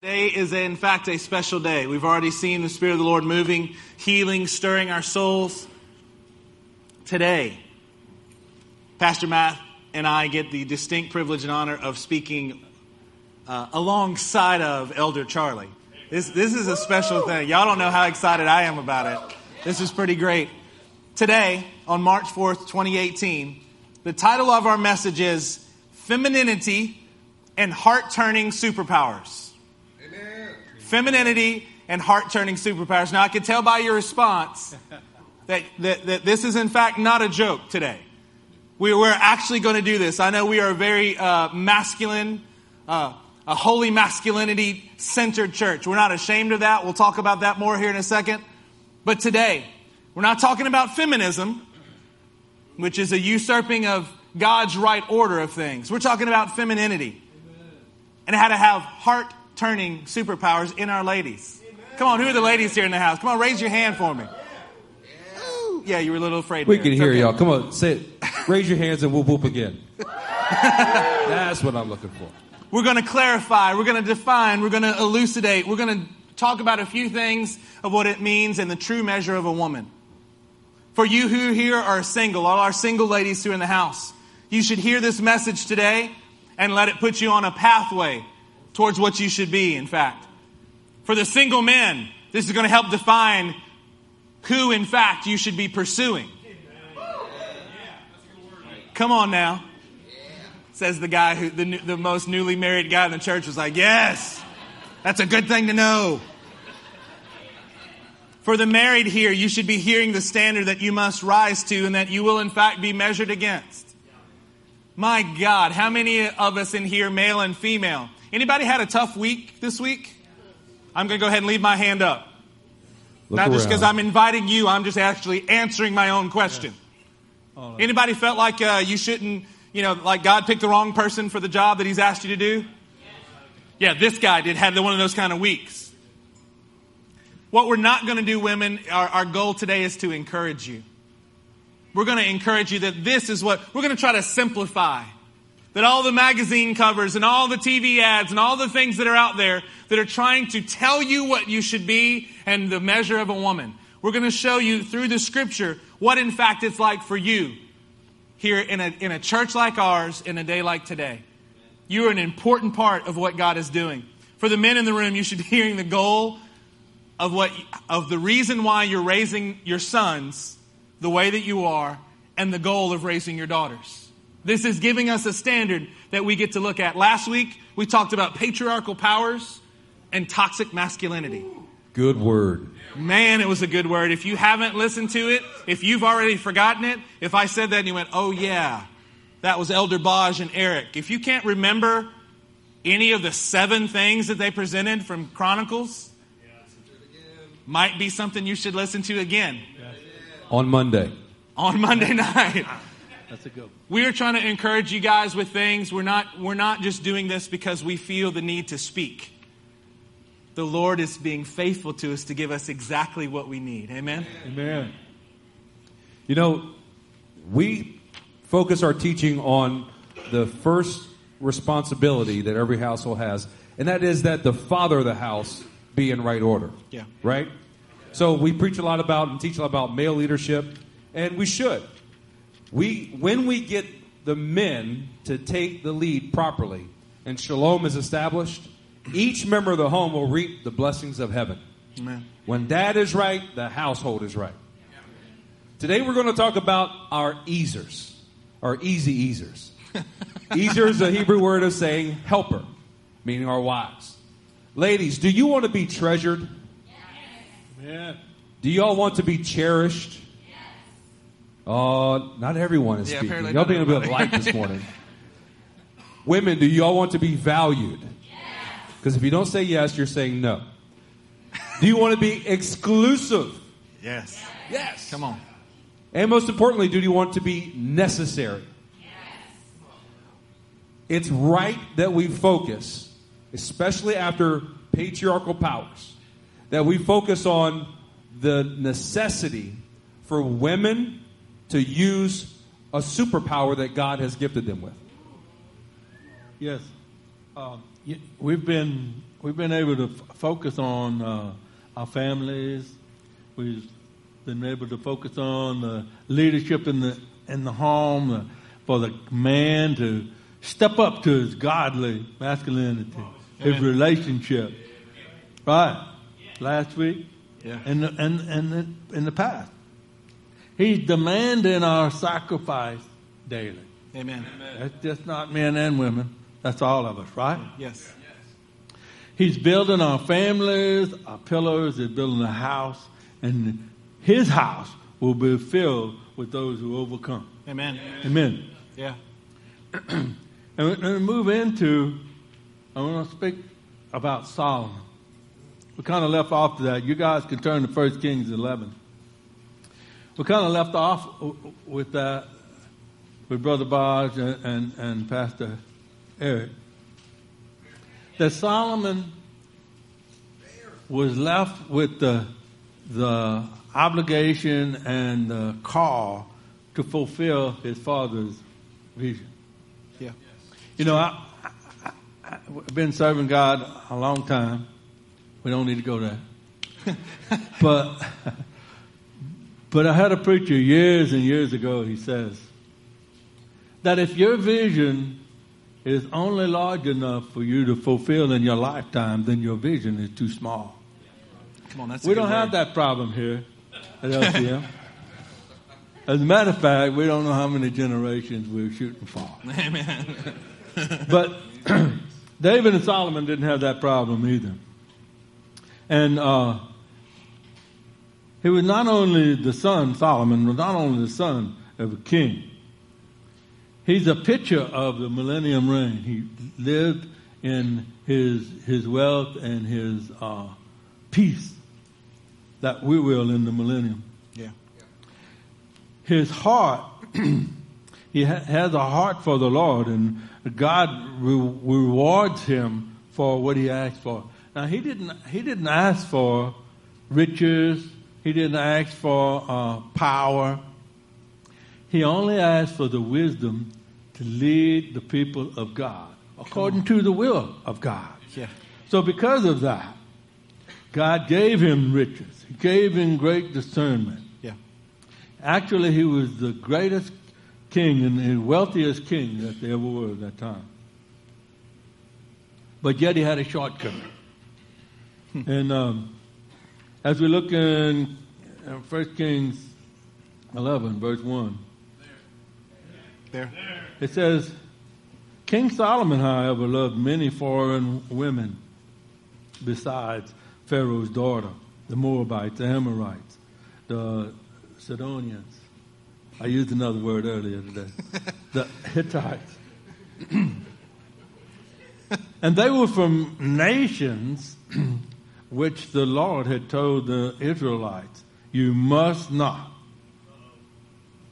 Today is, in fact, a special day. We've already seen the Spirit of the Lord moving, healing, stirring our souls. Today, Pastor Matt and I get the distinct privilege and honor of speaking uh, alongside of Elder Charlie. This, this is a special thing. Y'all don't know how excited I am about it. This is pretty great. Today, on March 4th, 2018, the title of our message is Femininity and Heart Turning Superpowers femininity, and heart turning superpowers. Now, I can tell by your response that, that, that, this is, in fact, not a joke today. We, we're actually going to do this. I know we are a very uh, masculine, uh, a holy masculinity centered church. We're not ashamed of that. We'll talk about that more here in a second. But today, we're not talking about feminism, which is a usurping of God's right order of things. We're talking about femininity and how to have heart turning superpowers in our ladies. Come on, who are the ladies here in the house? Come on, raise your hand for me. Yeah, you were a little afraid. We can hear okay. y'all. Come on, say it. Raise your hands and we'll whoop again. That's what I'm looking for. We're going to clarify. We're going to define. We're going to elucidate. We're going to talk about a few things of what it means and the true measure of a woman. For you who here are single, all our single ladies who are in the house, you should hear this message today and let it put you on a pathway towards what you should be, in fact. For the single men, this is going to help define who, in fact, you should be pursuing. Come on now. Says the guy who, the, the most newly married guy in the church was like, Yes, that's a good thing to know. For the married here, you should be hearing the standard that you must rise to and that you will, in fact, be measured against. My God, how many of us in here, male and female, Anybody had a tough week this week? I'm going to go ahead and leave my hand up. Look Not just because I'm inviting you, I'm just actually answering my own question. Yes. Anybody felt like uh, you shouldn't, you know, like God picked the wrong person for the job that He's asked you to do? Yeah, this guy did have one of those kind of weeks. What we're not going to do, women, our, our goal today is to encourage you. We're going to encourage you that this is what we're going to try to simplify that all the magazine covers and all the TV ads and all the things that are out there that are trying to tell you what you should be and the measure of a woman. We're going to show you through the scripture what in fact it's like for you here in a, in a church like ours in a day like today. You are an important part of what God is doing. For the men in the room, you should be hearing the goal of what, of the reason why you're raising your sons the way that you are and the goal of raising your daughters. This is giving us a standard that we get to look at. Last week, we talked about patriarchal powers and toxic masculinity. Good word. Man, it was a good word. If you haven't listened to it, if you've already forgotten it, if I said that and you went, oh yeah, that was Elder Baj and Eric. If you can't remember any of the seven things that they presented from Chronicles, might be something you should listen to again. On Monday. On Monday night. That's a good. We are trying to encourage you guys with things. We're not we're not just doing this because we feel the need to speak. The Lord is being faithful to us to give us exactly what we need. Amen. Amen. You know, we focus our teaching on the first responsibility that every household has, and that is that the father of the house be in right order. Yeah. Right? So we preach a lot about and teach a lot about male leadership, and we should. We, when we get the men to take the lead properly and shalom is established, each member of the home will reap the blessings of heaven. Amen. When dad is right, the household is right. Today we're going to talk about our ezers, our easy ezers. Ezer is a Hebrew word of saying helper, meaning our wives. Ladies, do you want to be treasured? Yes. Do you all want to be cherished? Uh, not everyone is yeah, speaking. Y'all being a bit light this morning. Women, do y'all want to be valued? Because if you don't say yes, you're saying no. Do you want to be exclusive? Yes. Yes. Come on. And most importantly, do you want to be necessary? Yes. It's right that we focus, especially after patriarchal powers, that we focus on the necessity for women to use a superpower that God has gifted them with. Yes. Um, we've been we've been able to f- focus on uh, our families. We've been able to focus on the leadership in the in the home uh, for the man to step up to his godly masculinity, his Amen. relationship. Right. Last week Yeah. and and and in the past, he's demanding our sacrifice daily. Amen. Amen. That's just not men and women. That's all of us, right? Yes. He's building our families, our pillars. He's building a house, and his house will be filled with those who overcome. Amen. Amen. Yeah. And we move into, I want to speak about Solomon. We kind of left off to that. You guys can turn to 1 Kings 11. We kind of left off with that with Brother Bodge and, and, and Pastor Eric. That Solomon was left with the, the obligation and the call to fulfill his father's vision. Yeah. You know, I, I've been serving God a long time. We don't need to go there. but, but I had a preacher years and years ago, he says, that if your vision is only large enough for you to fulfill in your lifetime, then your vision is too small. Come on, that's We don't have word. that problem here at LCM. As a matter of fact, we don't know how many generations we're shooting for. Amen. But David and Solomon didn't have that problem either. And uh, he was not only the son, Solomon was not only the son of a king, he's a picture of the millennium reign. He lived in his, his wealth and his uh, peace that we will in the millennium Yeah. his heart, he ha- has a heart for the Lord, and God re- rewards him for what he asked for. Now he didn't he didn't ask for riches. He didn't ask for uh, power. He only asked for the wisdom to lead the people of God according to the will of God. Yeah. So because of that, God gave him riches. He gave him great discernment. Yeah. Actually, he was the greatest king and the wealthiest king that there ever were at that time. But yet he had a shortcoming. and um, as we look in uh, 1 Kings 11, verse 1, There. it says, King Solomon, however, loved many foreign women besides Pharaoh's daughter, the Moabites, the Amorites, the Sidonians. I used another word earlier today. the Hittites. and they were from nations which the Lord had told the Israelites, you must not.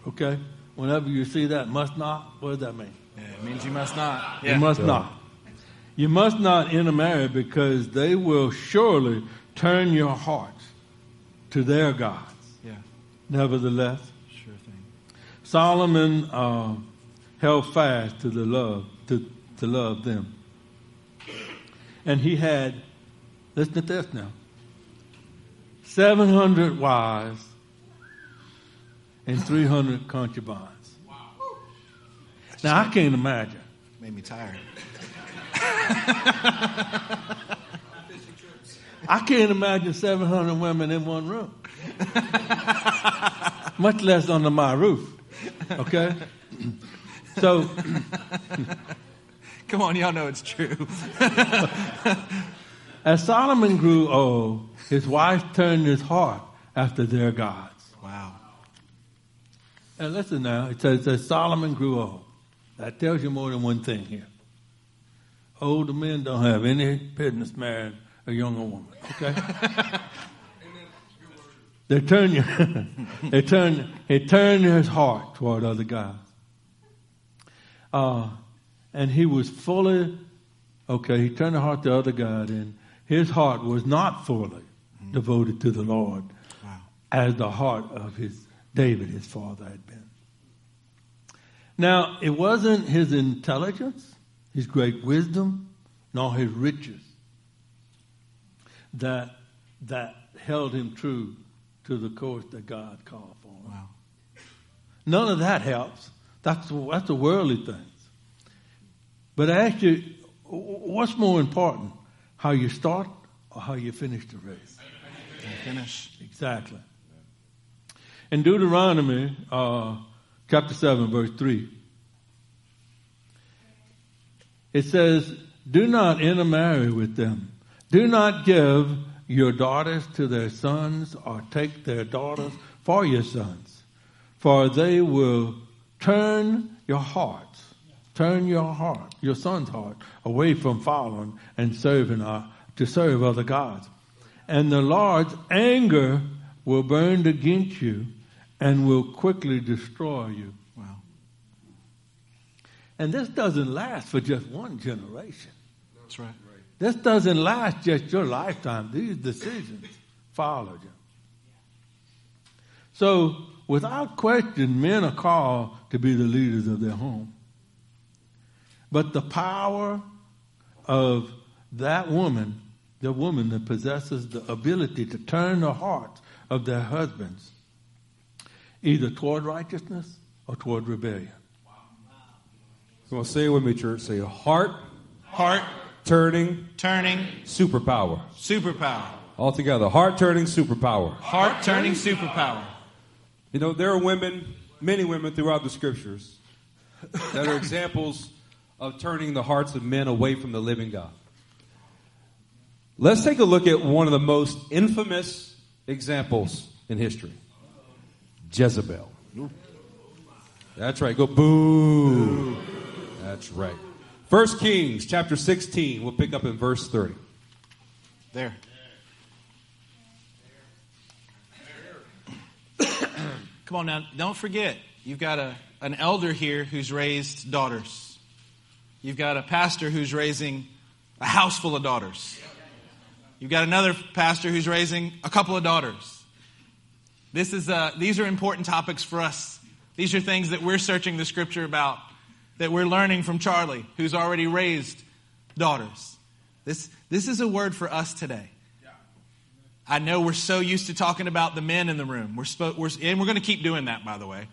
Okay? Whenever you see that, must not, what does that mean? Yeah, it means you must not. You Yeah. must not. You must not intermarry because they will surely turn your hearts to their gods. Yeah. Nevertheless, Sure thing. Solomon uh, held fast to the love to, to love them, and he had. Listen to this now. Seven hundred wives and three hundred concubines. Now I can't imagine. Made me tired. I can't imagine 700 women in one room. Much less under my roof. Okay? So, Come on, y'all know it's true. as Solomon grew old, his wife turned his heart after their gods. wow. And listen now, it says that Solomon grew old. That tells you more than one thing here. Older men don't have any business marrying a younger woman. Okay? they turn you, they turn, he turned his heart toward other guys. Uh, and he was fully, okay, he turned the heart to other God, and his heart was not fully mm-hmm. devoted to the Lord Wow. as the heart of his David, his father, had been. Now, it wasn't his intelligence, his great wisdom, nor his riches that that held him true to the course that God called for him. Wow. None of that helps. That's that's the worldly things. But I ask you, what's more important, how you start or how you finish the race? Finish. Exactly. In Deuteronomy uh, chapter 7, verse 3, it says, Do not intermarry with them. Do not give your daughters to their sons or take their daughters for your sons, for they will turn your hearts, turn your heart, your son's heart, away from following and serving uh, to serve other gods. And the Lord's anger will burn against you and will quickly destroy you. Wow. And this doesn't last for just one generation. That's right. This doesn't last just your lifetime. These decisions follow you. So, without question, men are called to be the leaders of their home. But the power of that woman, the woman that possesses the ability to turn the hearts of their husbands, either toward righteousness or toward rebellion. Come on, say it with me, church. Say heart Heart turning turning superpower. superpower. All together. Heart turning superpower. Heart turning superpower. You know, there are women, many women throughout the scriptures, that are examples of turning the hearts of men away from the living God. Let's take a look at one of the most infamous examples in history Jezebel. That's right. Go boo. That's right. First Kings chapter 16. We'll pick up in verse 30. There. Come on now, don't forget, you've got a, an elder here who's raised daughters. You've got a pastor who's raising a house full of daughters. You've got another pastor who's raising a couple of daughters. This is, uh, these are important topics for us. These are things that we're searching the scripture about, that we're learning from Charlie, who's already raised daughters. This, this is a word for us today. I know we're so used to talking about the men in the room. We're, spo- we're and we're going to keep doing that, by the way.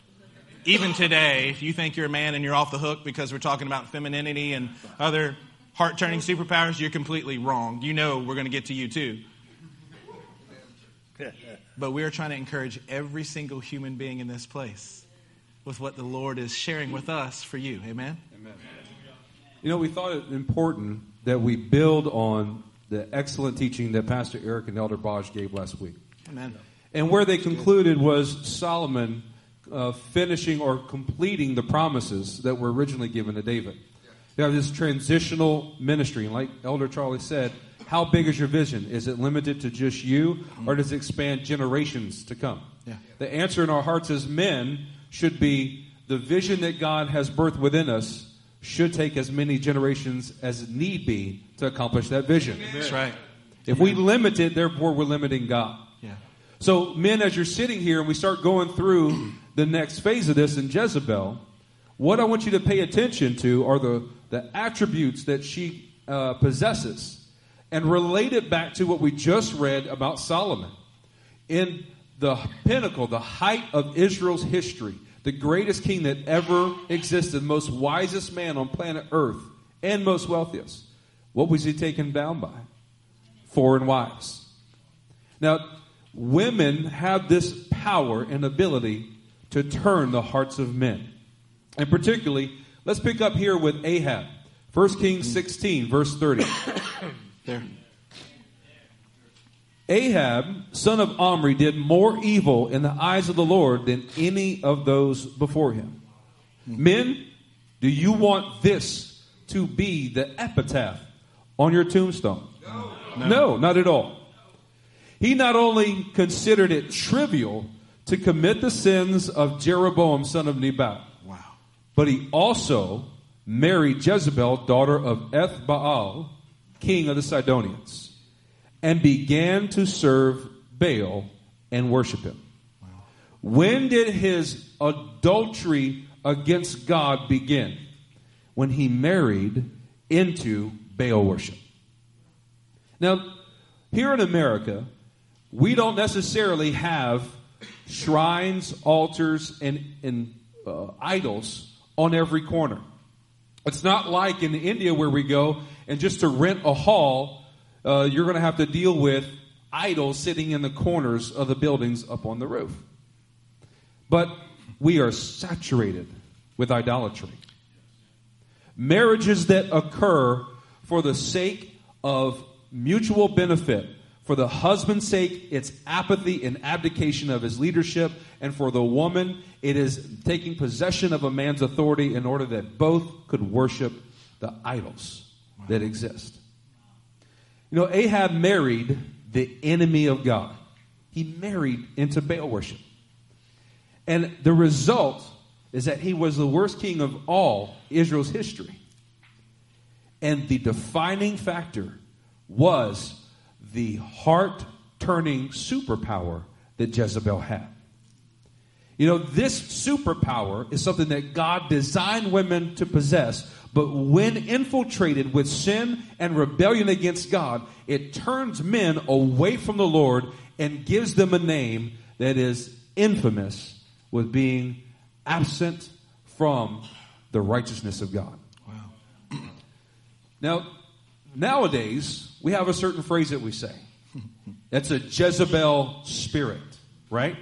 Even today, if you think you're a man and you're off the hook because we're talking about femininity and other heart turning superpowers, you're completely wrong. You know we're going to get to you too. But we are trying to encourage every single human being in this place with what the Lord is sharing with us for you. Amen? Amen. You know, we thought it important that we build on the excellent teaching that Pastor Eric and Elder Bosch gave last week. Amen. And where they concluded was Solomon uh, finishing or completing the promises that were originally given to David. You have this transitional ministry, and like Elder Charlie said, how big is your vision? Is it limited to just you, or does it expand generations to come? Yeah. The answer in our hearts as men should be the vision that God has birthed within us should take as many generations as need be to accomplish that vision. That's right. If we limit it, therefore we're limiting God. Yeah. So, men, as you're sitting here and we start going through the next phase of this in Jezebel, what I want you to pay attention to are the, the attributes that she uh, possesses and relate it back to what we just read about Solomon. In the pinnacle, the height of Israel's history, the greatest king that ever existed, most wisest man on planet Earth, and most wealthiest. What was he taken down by? Foreign wives. Now, women have this power and ability to turn the hearts of men. And particularly, let's pick up here with Ahab. 1 Kings 16, verse 30. There. Ahab, son of Omri, did more evil in the eyes of the Lord than any of those before him. Hmm. Men, do you want this to be the epitaph on your tombstone? No, no not at all. He not only considered it trivial to commit the sins of Jeroboam, son of Nebat, Wow. but he also married Jezebel, daughter of Ethbaal, king of the Sidonians, and began to serve Baal and worship him. When did his adultery against God begin? When he married into Baal worship. Now, Here in America, we don't necessarily have shrines, altars, and, and uh, idols on every corner. It's not like in India where we go and just to rent a hall, uh, you're going to have to deal with idols sitting in the corners of the buildings up on the roof. But we are saturated with idolatry. Marriages that occur for the sake of mutual benefit. For the husband's sake, it's apathy and abdication of his leadership. And for the woman, it is taking possession of a man's authority in order that both could worship the idols that exist. You know, Ahab married the enemy of God. He married into Baal worship. And the result is that he was the worst king of all Israel's history. And the defining factor was the heart turning superpower that Jezebel had. You know, this superpower is something that God designed women to possess, but when infiltrated with sin and rebellion against God, it turns men away from the Lord and gives them a name that is infamous with being absent from the righteousness of God. Wow. Now, nowadays, we have a certain phrase that we say. That's a Jezebel spirit, right?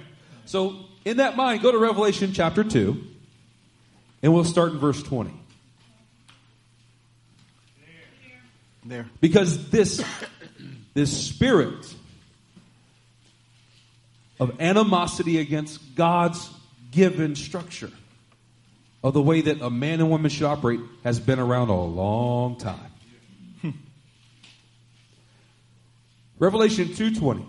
So, in that mind, go to Revelation chapter 2, and we'll start in verse 20. There. Because this, this spirit of animosity against God's given structure of the way that a man and woman should operate has been around a long time. Revelation 2:20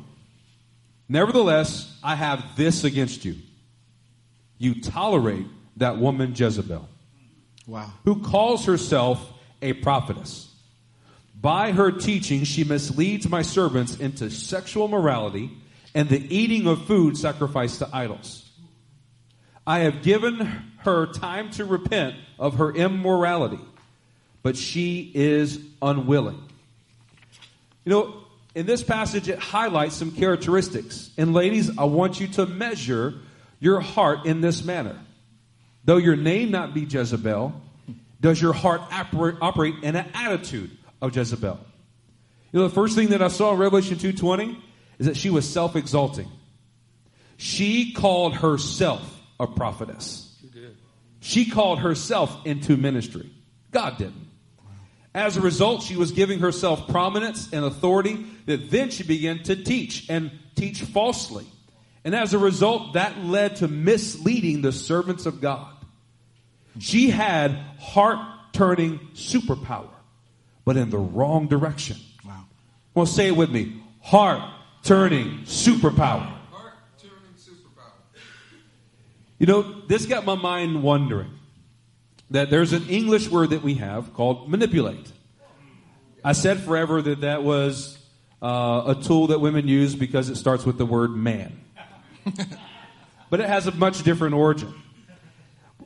Nevertheless, I have this against you. You tolerate that woman Jezebel. Wow. Who calls herself a prophetess. By her teaching, she misleads my servants into sexual morality and the eating of food sacrificed to idols. I have given her time to repent of her immorality, but she is unwilling. You know, in this passage, it highlights some characteristics. And ladies, I want you to measure your heart in this manner. Though your name not be Jezebel, does your heart operate in an attitude of Jezebel? You know, the first thing that I saw in Revelation 2.20 is that she was self-exalting. She called herself a prophetess. She did. She called herself into ministry. God didn't. As a result, she was giving herself prominence and authority that then she began to teach and teach falsely. And as a result, that led to misleading the servants of God. She had heart turning superpower, but in the wrong direction. Wow. Well, say it with me. Heart turning superpower. Heart turning superpower. You know, this got my mind wondering that there's an English word that we have called manipulate. I said forever that that was uh, a tool that women use because it starts with the word man. but it has a much different origin.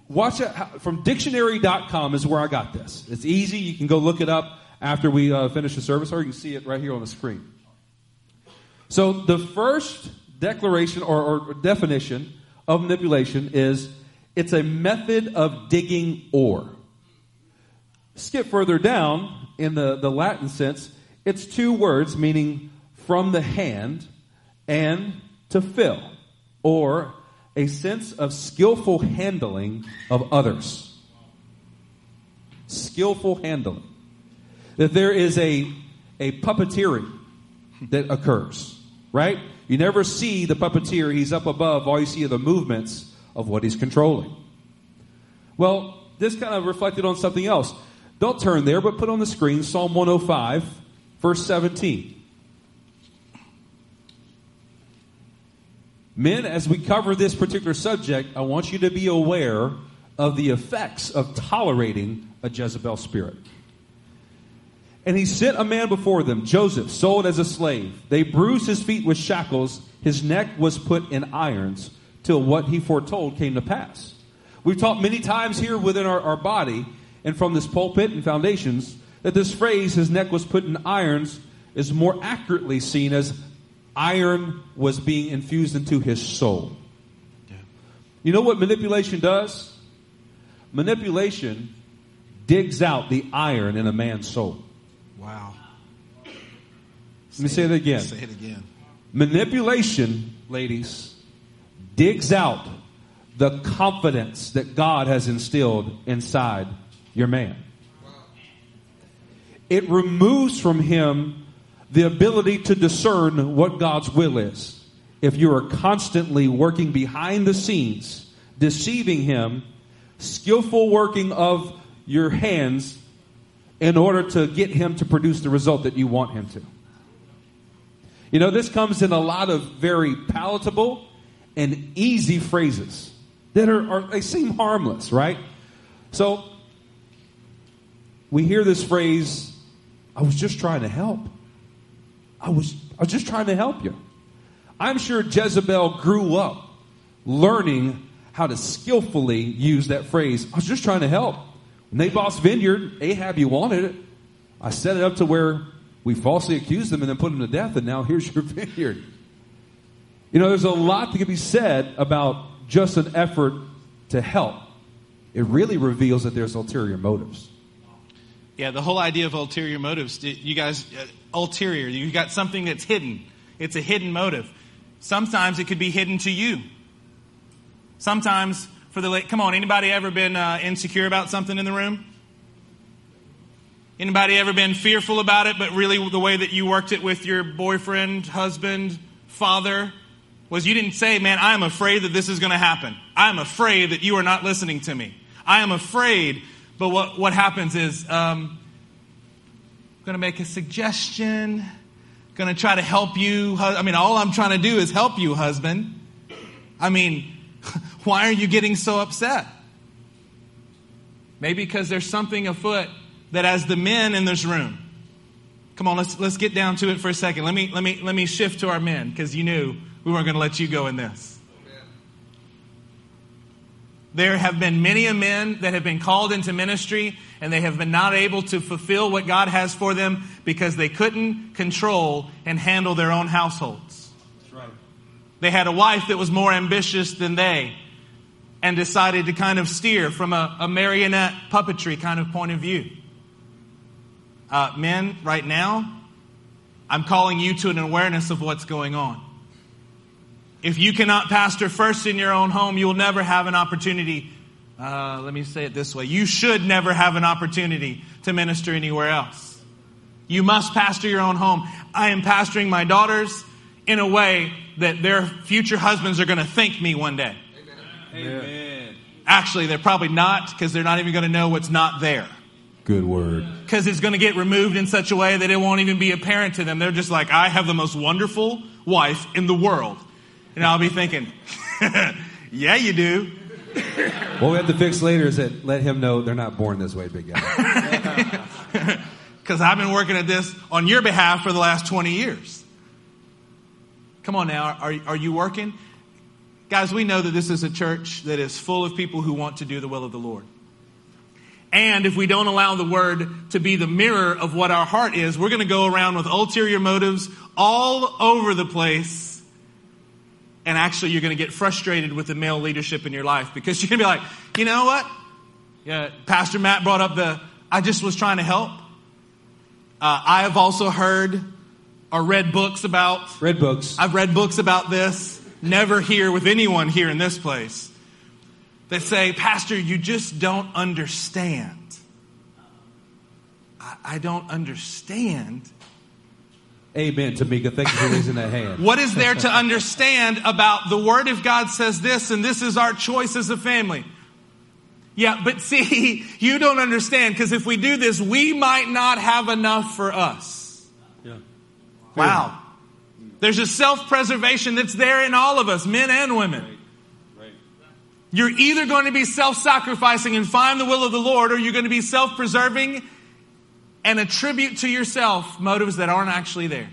Watch it from dictionary.com is where I got this. It's easy. You can go look it up after we uh, finish the service, or you can see it right here on the screen. So, the first declaration or, or definition of manipulation is it's a method of digging ore. Skip further down in the, the Latin sense, it's two words meaning from the hand and to fill, or a sense of skillful handling of others. Skillful handling. That there is a, a puppeteering that occurs, right? You never see the puppeteer, he's up above, all you see are the movements of what he's controlling. Well, this kind of reflected on something else. Don't turn there, but put on the screen Psalm 105, verse 17. Men, as we cover this particular subject, I want you to be aware of the effects of tolerating a Jezebel spirit. And he sent a man before them, Joseph, sold as a slave. They bruised his feet with shackles, his neck was put in irons till what he foretold came to pass. We've taught many times here within our, our body and from this pulpit and foundations that this phrase, his neck was put in irons, is more accurately seen as iron was being infused into his soul. You know what manipulation does? Manipulation digs out the iron in a man's soul. Wow. Let me say that again. Say it again. Manipulation, ladies, digs out the confidence that God has instilled inside your man. It removes from him the ability to discern what God's will is. If you are constantly working behind the scenes, deceiving him, skillful working of your hands in order to get him to produce the result that you want him to. You know, this comes in a lot of very palatable and easy phrases that are, are they seem harmless, right? So we hear this phrase, I was just trying to help. I was I was just trying to help you. I'm sure Jezebel grew up learning how to skillfully use that phrase. I was just trying to help. Naboth's vineyard, Ahab, you wanted it. I set it up to where we falsely accused him and then put him to death, and now here's your vineyard. You know, there's a lot that can be said about just an effort to help. It really reveals that there's ulterior motives. Yeah, the whole idea of ulterior motives, you guys, uh, ulterior, you got something that's hidden. It's a hidden motive. Sometimes it could be hidden to you. Sometimes for the come on, anybody ever been uh, insecure about something in the room? Anybody ever been fearful about it, but really the way that you worked it with your boyfriend, husband, father was you didn't say, man, I am afraid that this is going to happen. I am afraid that you are not listening to me. I am afraid. But what, what happens is, um, I'm going to make a suggestion, going to try to help you. I mean, all I'm trying to do is help you, husband. I mean, why are you getting so upset? Maybe because there's something afoot that as the men in this room, come on, let's, let's get down to it for a second. Let me, let me, let me shift to our men because you knew we weren't going to let you go in this. There have been many men that have been called into ministry and they have been not able to fulfill what God has for them because they couldn't control and handle their own households. That's right. They had a wife that was more ambitious than they and decided to kind of steer from a, a marionette puppetry kind of point of view. Uh, men, right now, I'm calling you to an awareness of what's going on. If you cannot pastor first in your own home, you will never have an opportunity. Uh, let me say it this way you should never have an opportunity to minister anywhere else. You must pastor your own home. I am pastoring my daughters in a way that their future husbands are going to thank me one day. Amen. Amen. Actually, they're probably not because they're not even going to know what's not there. Good word. Because it's going to get removed in such a way that it won't even be apparent to them. They're just like, I have the most wonderful wife in the world. And I'll be thinking, yeah, you do. What we have to fix later is that let him know they're not born this way, big guy. Because I've been working at this on your behalf for the last 20 years. Come on now, are, are you working? Guys, we know that this is a church that is full of people who want to do the will of the Lord. And if we don't allow the word to be the mirror of what our heart is, we're going to go around with ulterior motives all over the place and actually you're going to get frustrated with the male leadership in your life because you're going to be like, you know what? Yeah, Pastor Matt brought up the, I just was trying to help. Uh, I have also heard or read books about. Read books. I've read books about this. Never here with anyone here in this place that say, Pastor, you just don't understand. I, I don't understand Amen, Tamika. Thank you for raising that hand. what is there to understand about the Word of God says this, and this is our choice as a family? Yeah, but see, you don't understand because if we do this, we might not have enough for us. Yeah. Wow. There's a self preservation that's there in all of us, men and women. Right. Right. You're either going to be self sacrificing and find the will of the Lord, or you're going to be self preserving and attribute to yourself motives that aren't actually there.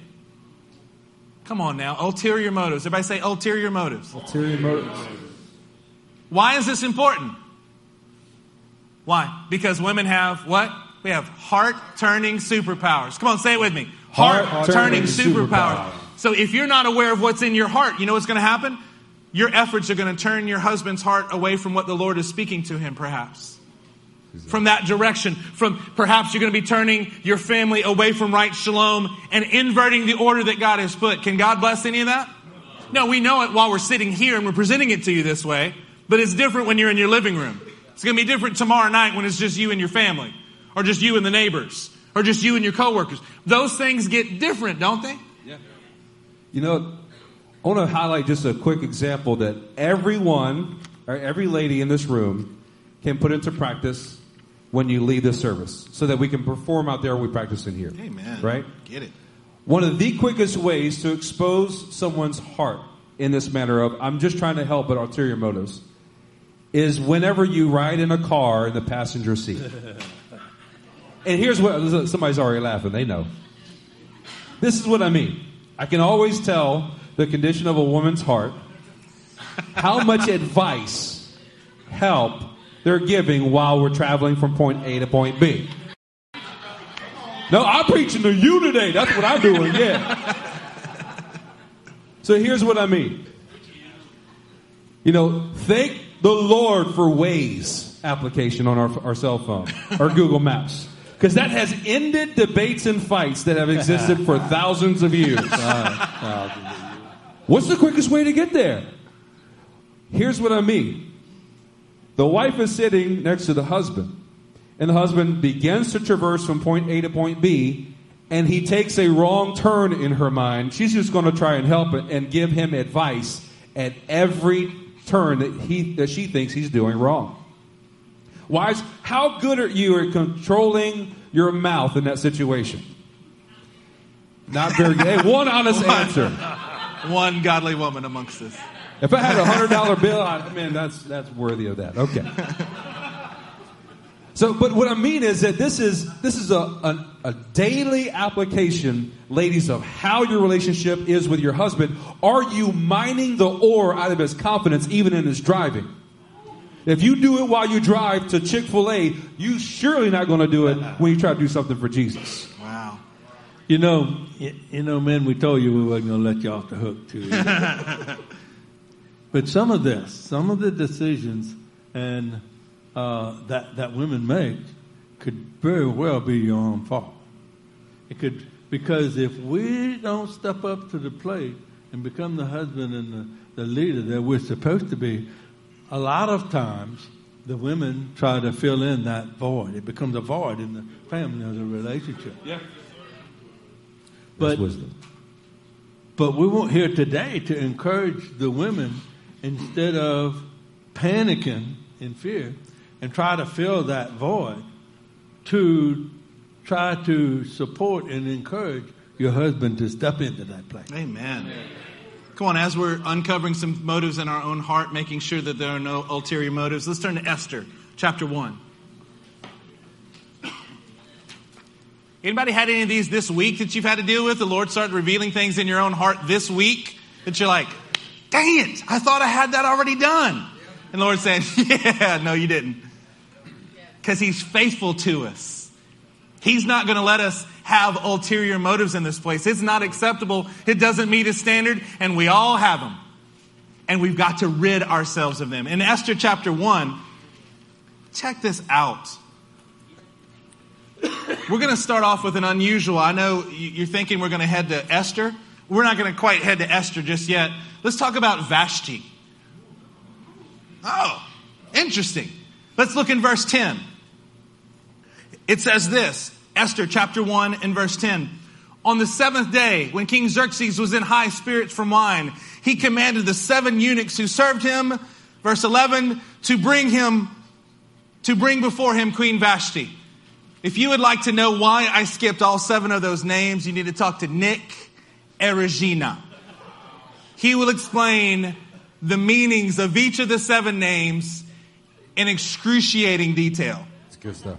Come on now, ulterior motives. Everybody say ulterior motives. Ulterior motives. Why is this important? Why? Because women have what? We have heart turning superpowers. Come on, say it with me. Heart, turning turning superpower. superpower. So if you're not aware of what's in your heart, you know what's going to happen? Your efforts are going to turn your husband's heart away from what the Lord is speaking to him, perhaps. From that direction. From perhaps you're going to be turning your family away from right shalom and inverting the order that God has put. Can God bless any of that? No, we know it while we're sitting here and we're presenting it to you this way, but it's different when you're in your living room. It's going to be different tomorrow night when it's just you and your family, or just you and the neighbors, or just you and your coworkers. Those things get different, don't they? Yeah. You know, I want to highlight just a quick example that everyone, or every lady in this room, can put into practice when you leave this service, so that we can perform out there. We practice in here. Amen. Right. Get it. One of the quickest ways to expose someone's heart in this matter of I'm just trying to help, but ulterior motives, is whenever you ride in a car in the passenger seat. and here's what somebody's already laughing. They know. This is what I mean. I can always tell the condition of a woman's heart, how much advice, help they're giving while we're traveling from point A to point B. No, I'm preaching to you today. That's what I'm doing, yeah. So here's what I mean. You know, thank the Lord for Waze application on our, our cell phone or Google Maps. Because that has ended debates and fights that have existed for thousands of years. What's the quickest way to get there? Here's what I mean. The wife is sitting next to the husband, and the husband begins to traverse from point A to point B, and he takes a wrong turn in her mind. She's just going to try and help and give him advice at every turn that he that she thinks he's doing wrong. Wives, how good are you at controlling your mouth in that situation? Not very good. Hey, one honest answer. One godly woman amongst us. If I had a hundred dollar bill, I man, that's that's worthy of that. Okay. So, but what I mean is that this is this is a, a a daily application, ladies, of how your relationship is with your husband. Are you mining the ore out of his confidence, even in his driving? If you do it while you drive to Chick Fil A, you surely not going to do it when you try to do something for Jesus. Wow. You know, y- you know, men, we told you we wasn't going to let you off the hook too. easy. but some of this, some of the decisions and uh, that that women make could very well be your own fault. It could because if we don't step up to the plate and become the husband and the, the leader that we're supposed to be, a lot of times the women try to fill in that void. It becomes a void in the family or the relationship. Yeah. But That's wisdom. but we want here today to encourage the women instead of panicking in fear and try to fill that void to try to support and encourage your husband to step into that place. Amen. Come on, as we're uncovering some motives in our own heart, making sure that there are no ulterior motives, let's turn to Esther, chapter 1. Anybody had any of these this week that you've had to deal with? The Lord started revealing things in your own heart this week that you're like, dang it, I thought I had that already done. And the Lord said, yeah, no, you didn't. Because He's faithful to us. He's not going to let us have ulterior motives in this place. It's not acceptable. It doesn't meet His standard, and we all have them. And we've got to rid ourselves of them. In Esther chapter 1, check this out. We're going to start off with an unusual. I know you- you're thinking we're going to head to Esther. We're not going to quite head to Esther just yet. Let's talk about Vashti. Oh, interesting. Let's look in verse 10. It says this Esther chapter 1 and verse 10. On the seventh day, when King Xerxes was in high spirits from wine, he commanded the seven eunuchs who served him, verse 11, to bring him, to bring before him Queen Vashti. If you would like to know why I skipped all seven of those names, you need to talk to Nick Erigina. He will explain the meanings of each of the seven names in excruciating detail. It's good stuff.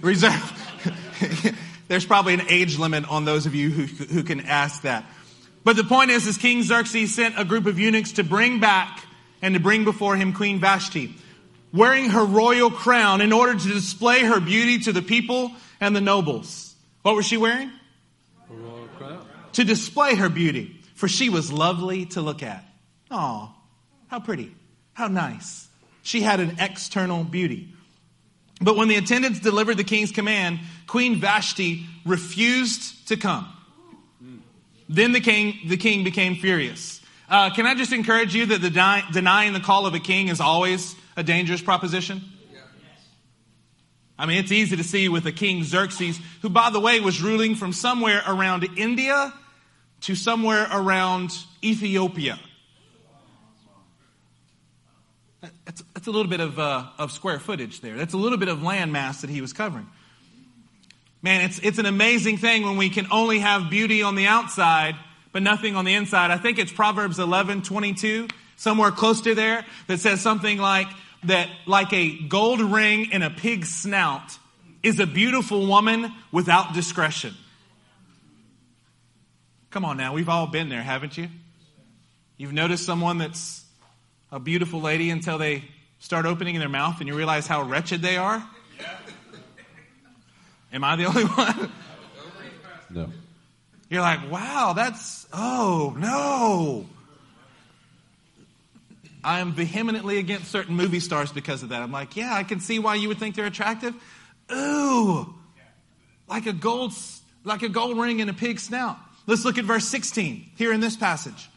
Reserve. There's probably an age limit on those of you who, who can ask that. But the point is, is King Xerxes sent a group of eunuchs to bring back and to bring before him Queen Vashti. wearing her royal crown in order to display her beauty to the people and the nobles. What was she wearing? To display her beauty, for she was lovely to look at. Aw, how pretty, how nice. She had an external beauty. But when the attendants delivered the king's command, Queen Vashti refused to come. Then the king, the king became furious. Uh, can I just encourage you that the denying the call of a king is always a dangerous proposition? I mean, it's easy to see with the king Xerxes, who, by the way, was ruling from somewhere around India to somewhere around Ethiopia. That's, that's a little bit of, uh, of square footage there. That's a little bit of land mass that he was covering. Man, it's, it's an amazing thing when we can only have beauty on the outside, but nothing on the inside. I think it's Proverbs 11, 22, somewhere close to there, that says something like that, like a gold ring in a pig's snout is a beautiful woman without discretion. Come on now, we've all been there, haven't you? You've noticed someone that's a beautiful lady until they start opening their mouth and you realize how wretched they are? Am I the only one? No. You're like, wow, that's, oh, no. I am vehemently against certain movie stars because of that. I'm like, yeah, I can see why you would think they're attractive. Ooh, like a gold, like a gold ring in a pig's snout. Let's look at verse 16 here in this passage.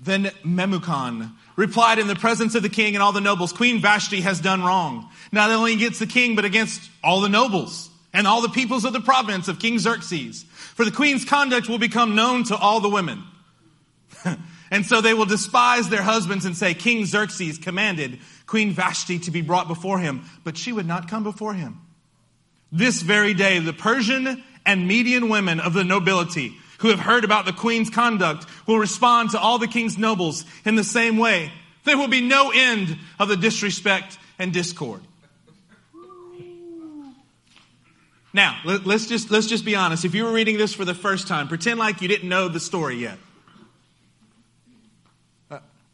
Then Memucan replied in the presence of the king and all the nobles, Queen Vashti has done wrong, not only against the king, but against all the nobles and all the peoples of the province of King Xerxes. For the queen's conduct will become known to all the women. And so they will despise their husbands and say, King Xerxes commanded Queen Vashti to be brought before him, but she would not come before him. This very day, the Persian and Median women of the nobility who have heard about the queen's conduct will respond to all the king's nobles in the same way. There will be no end of the disrespect and discord. Now, let, us just, let's just be honest. If you were reading this for the first time, pretend like you didn't know the story yet.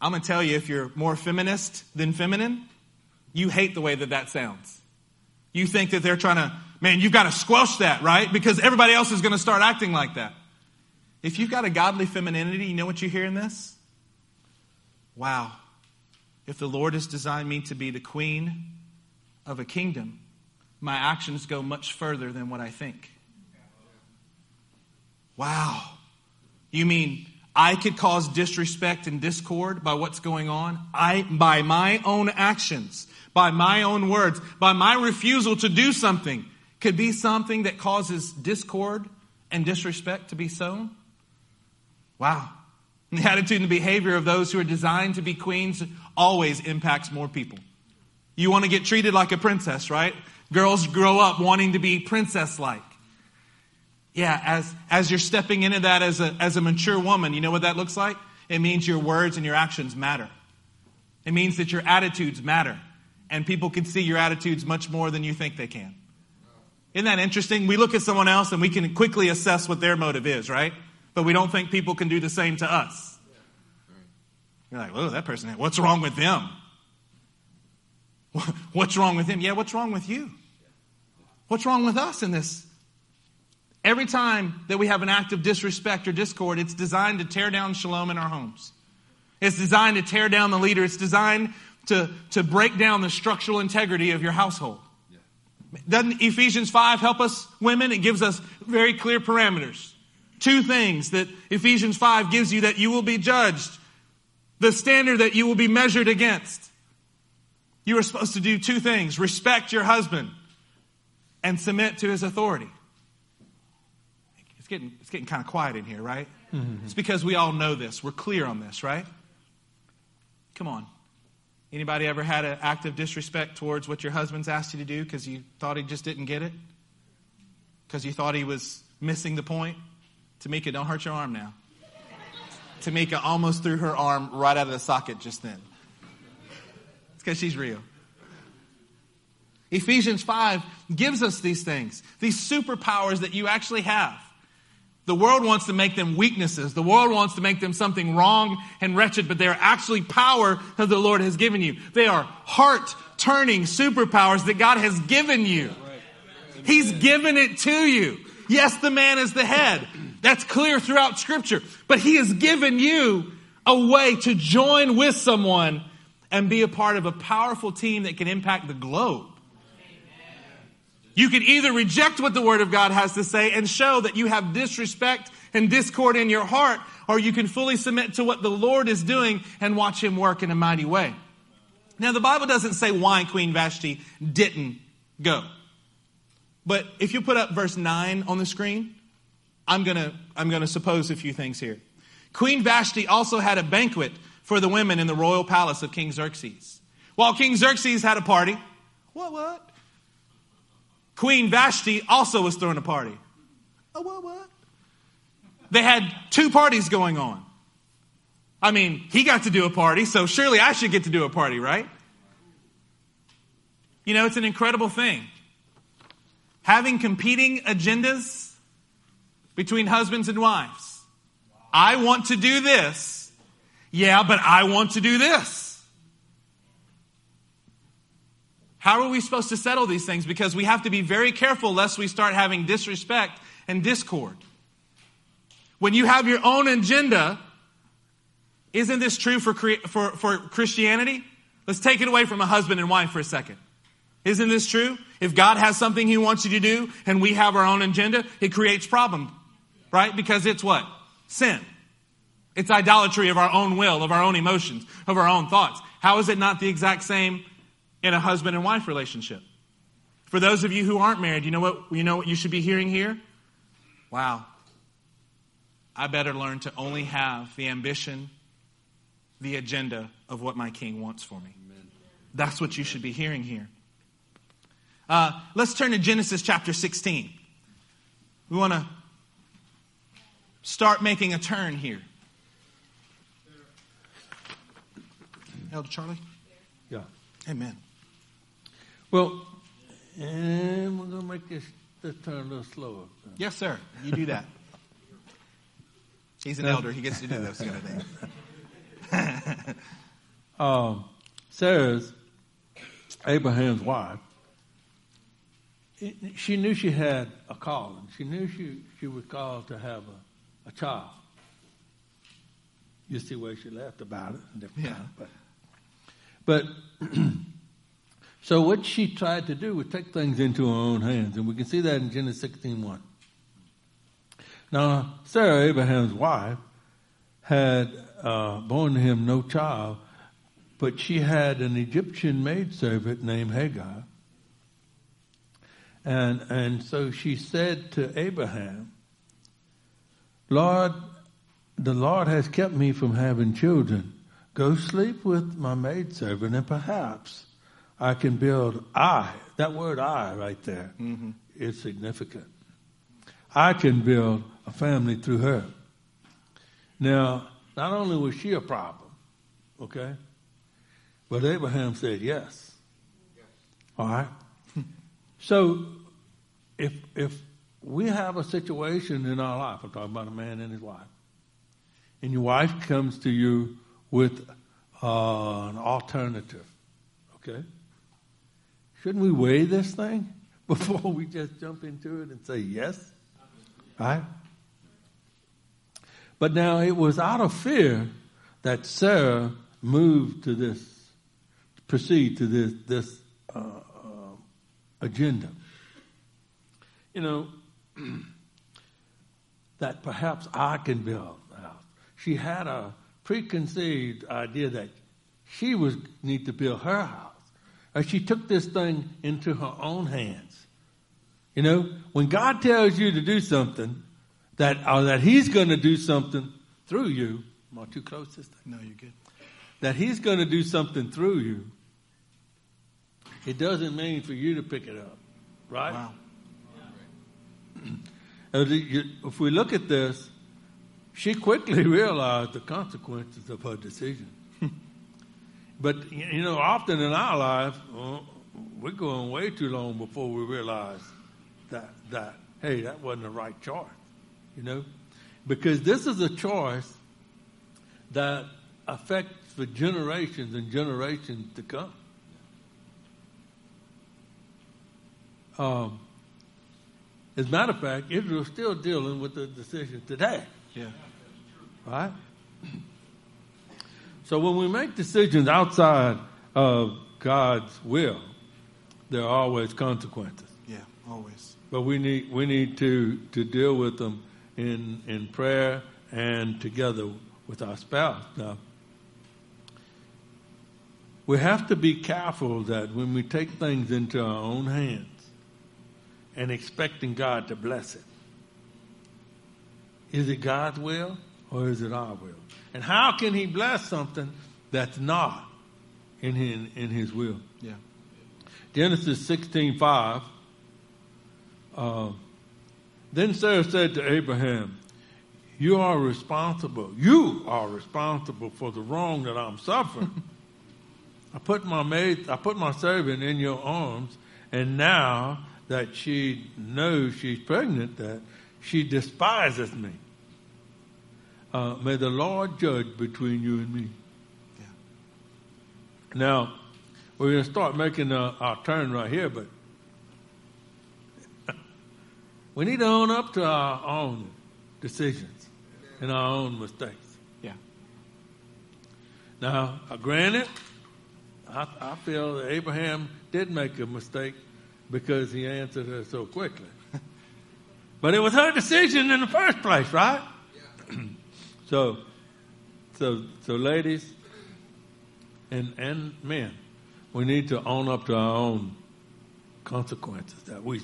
I'm going to tell you if you're more feminist than feminine, you hate the way that that sounds. You think that they're trying to, man, you've got to squelch that, right? Because everybody else is going to start acting like that. If you've got a godly femininity, you know what you hear in this? Wow. If the Lord has designed me to be the queen of a kingdom, my actions go much further than what I think. Wow. You mean I could cause disrespect and discord by what's going on? I, by my own actions, by my own words, by my refusal to do something, could be something that causes discord and disrespect to be sown? Wow. The attitude and behavior of those who are designed to be queens always impacts more people. You want to get treated like a princess, right? Girls grow up wanting to be princess like. Yeah, as, as you're stepping into that as a, as a mature woman, you know what that looks like? It means your words and your actions matter. It means that your attitudes matter. And people can see your attitudes much more than you think they can. Isn't that interesting? We look at someone else and we can quickly assess what their motive is, right? but we don't think people can do the same to us. You're like, oh, that person, what's wrong with them? What's wrong with him? Yeah, what's wrong with you? What's wrong with us in this? Every time that we have an act of disrespect or discord, it's designed to tear down shalom in our homes. It's designed to tear down the leader. It's designed to, to break down the structural integrity of your household. Doesn't Ephesians 5 help us, women? It gives us very clear parameters. Two things that Ephesians 5 gives you that you will be judged, the standard that you will be measured against. You are supposed to do two things respect your husband and submit to his authority. It's getting, it's getting kind of quiet in here, right? Mm-hmm. It's because we all know this. We're clear on this, right? Come on. Anybody ever had an act of disrespect towards what your husband's asked you to do because you thought he just didn't get it? Because you thought he was missing the point? Tamika, don't hurt your arm now. Tamika almost threw her arm right out of the socket just then. It's because she's real. Ephesians 5 gives us these things, these superpowers that you actually have. The world wants to make them weaknesses. The world wants to make them something wrong and wretched, but they are actually power that the Lord has given you. They are heart turning superpowers that God has given you. He's given it to you. Yes, the man is the head. That's clear throughout scripture, but he has given you a way to join with someone and be a part of a powerful team that can impact the globe. You can either reject what the Word of God has to say and show that you have disrespect and discord in your heart, or you can fully submit to what the Lord is doing and watch Him work in a mighty way. Now, the Bible doesn't say why Queen Vashti didn't go. But if you put up verse 9 on the screen, I'm going to I'm going to suppose a few things here. Queen Vashti also had a banquet for the women in the royal palace of King Xerxes. While King Xerxes had a party, what, what? Queen Vashti also was throwing a party. Oh, what, what? They had two parties going on. I mean, he got to do a party, so surely I should get to do a party, right? You know, it's an incredible thing. Having competing agendas between husbands and wives. I want to do this. Yeah, but I want to do this. How are we supposed to settle these things? Because we have to be very careful lest we start having disrespect and discord. When you have your own agenda, isn't this true for, for, for Christianity? Let's take it away from a husband and wife for a second. Isn't this true? If God has something He wants you to do and we have our own agenda, it creates problem, right? Because it's what? Sin. It's idolatry of our own will, of our own emotions, of our own thoughts. How is it not the exact same in a husband and wife relationship. For those of you who aren't married, you know what you know what you should be hearing here? Wow. I better learn to only have the ambition, the agenda of what my king wants for me. Amen. That's what you should be hearing here. Uh, let's turn to Genesis chapter 16. We want to start making a turn here. Elder Charlie? Yeah. Amen. Well, and we're going to make this, this turn a little slower. Yes, sir. You do that. He's an elder. He gets to do those kind of things. um, Sarah's, Abraham's wife, she knew she had a calling. She knew she, she was called to have a, a child. You see where she left about it. Yeah. Time, but but So what she tried to do was take things into her own hands, and we can see that in Genesis 16.1. Now, Sarah, Abraham's wife, had uh, born to him no child, but she had an Egyptian maidservant named Hagar. And, and so she said to Abraham, Lord, the Lord has kept me from having children. Go sleep with my maidservant, and perhaps I can build I. That word I right there mm-hmm. is significant. I can build a family through her. Now, not only was she a problem, okay, but Abraham said yes. All right. so, if if we have a situation in our life, I'm talking about a man and his wife, and your wife comes to you with uh, an alternative, okay Shouldn't we weigh this thing before we just jump into it and say yes? Right? But now it was out of fear that Sarah moved to this, proceed to this, this uh, uh, agenda. You know, that perhaps I can build a house. She had a preconceived idea that she was need to build her house as she took this thing into her own hands. You know, when God tells you to do something, that or that He's going to do something through you. Am I too close this thing? No, you're good. That He's going to do something through you. It doesn't mean for you to pick it up, right? Wow. if we look at this, she quickly realized the consequences of her decision. But, you know, often in our life, well, we're going way too long before we realize that, that, hey, that wasn't the right choice, you know? Because this is a choice that affects for generations and generations to come. Um, as a matter of fact, Israel's still dealing with the decision today, Yeah. right? So when we make decisions outside of God's will, there are always consequences. Yeah, always. But we need we need to to deal with them in in prayer and together with our spouse. Now, we have to be careful that when we take things into our own hands and expecting God to bless it, is it God's will or is it our will? And how can He bless something that's not in His, in His will? Yeah. Genesis sixteen five. Uh, then Sarah said to Abraham, You are responsible. You are responsible for the wrong that I'm suffering. I put my maid, I put my servant in your arms, and now that she knows she's pregnant, that she despises me. Uh, may the Lord judge between you and me. Yeah. Now, we're going to start making uh, our turn right here, but we need to own up to our own decisions and our own mistakes. Yeah. Now, uh, granted, I, I feel that Abraham did make a mistake because he answered her so quickly. but it was her decision in the first place, right? so, so, so, ladies and and men, we need to own up to our own consequences that we.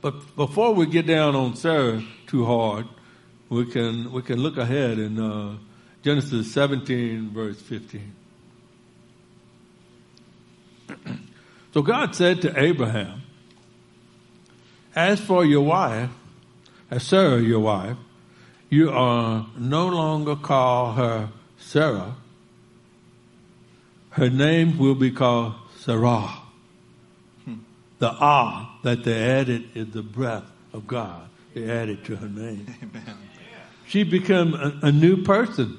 But before we get down on Sarah too hard, we can we can look ahead in uh, Genesis 17, verse 15. so God said to Abraham, As for your wife, as Sarah, your wife, you are no longer call her Sarai. Her name will be called Sarah. The ah that they added is the breath of God. They added to her name. Amen. She became a, a new person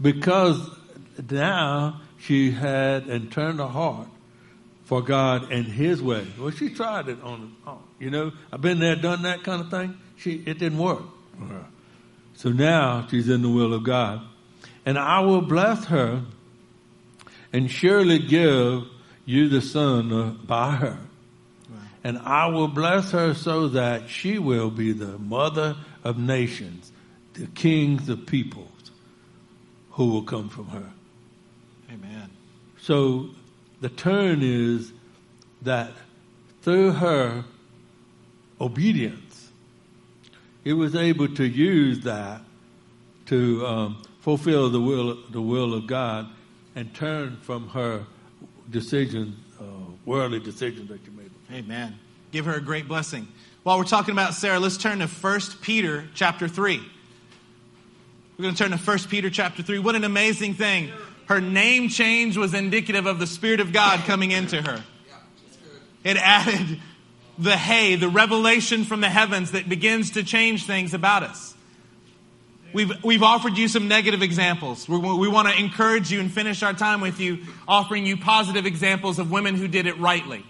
because now she had and turned her heart for God and His way. Well, she tried it on, on you know, I've been there, done that kind of thing. She it didn't work. So now she's in the will of God, and I will bless her, and surely give you the son uh, by her. And I will bless her so that she will be the mother of nations, the kings of peoples who will come from her. Amen. So the turn is that through her obedience, he was able to use that to um, fulfill the will the will of God and turn from her decision, uh, worldly decision that she made. Amen. Give her a great blessing. While we're talking about Sarah, let's turn to 1 Peter chapter 3. We're going to turn to 1 Peter chapter 3. What an amazing thing. Her name change was indicative of the Spirit of God coming into her. It added the hay, the revelation from the heavens that begins to change things about us. We've, we've offered you some negative examples. We, we want to encourage you and finish our time with you, offering you positive examples of women who did it rightly,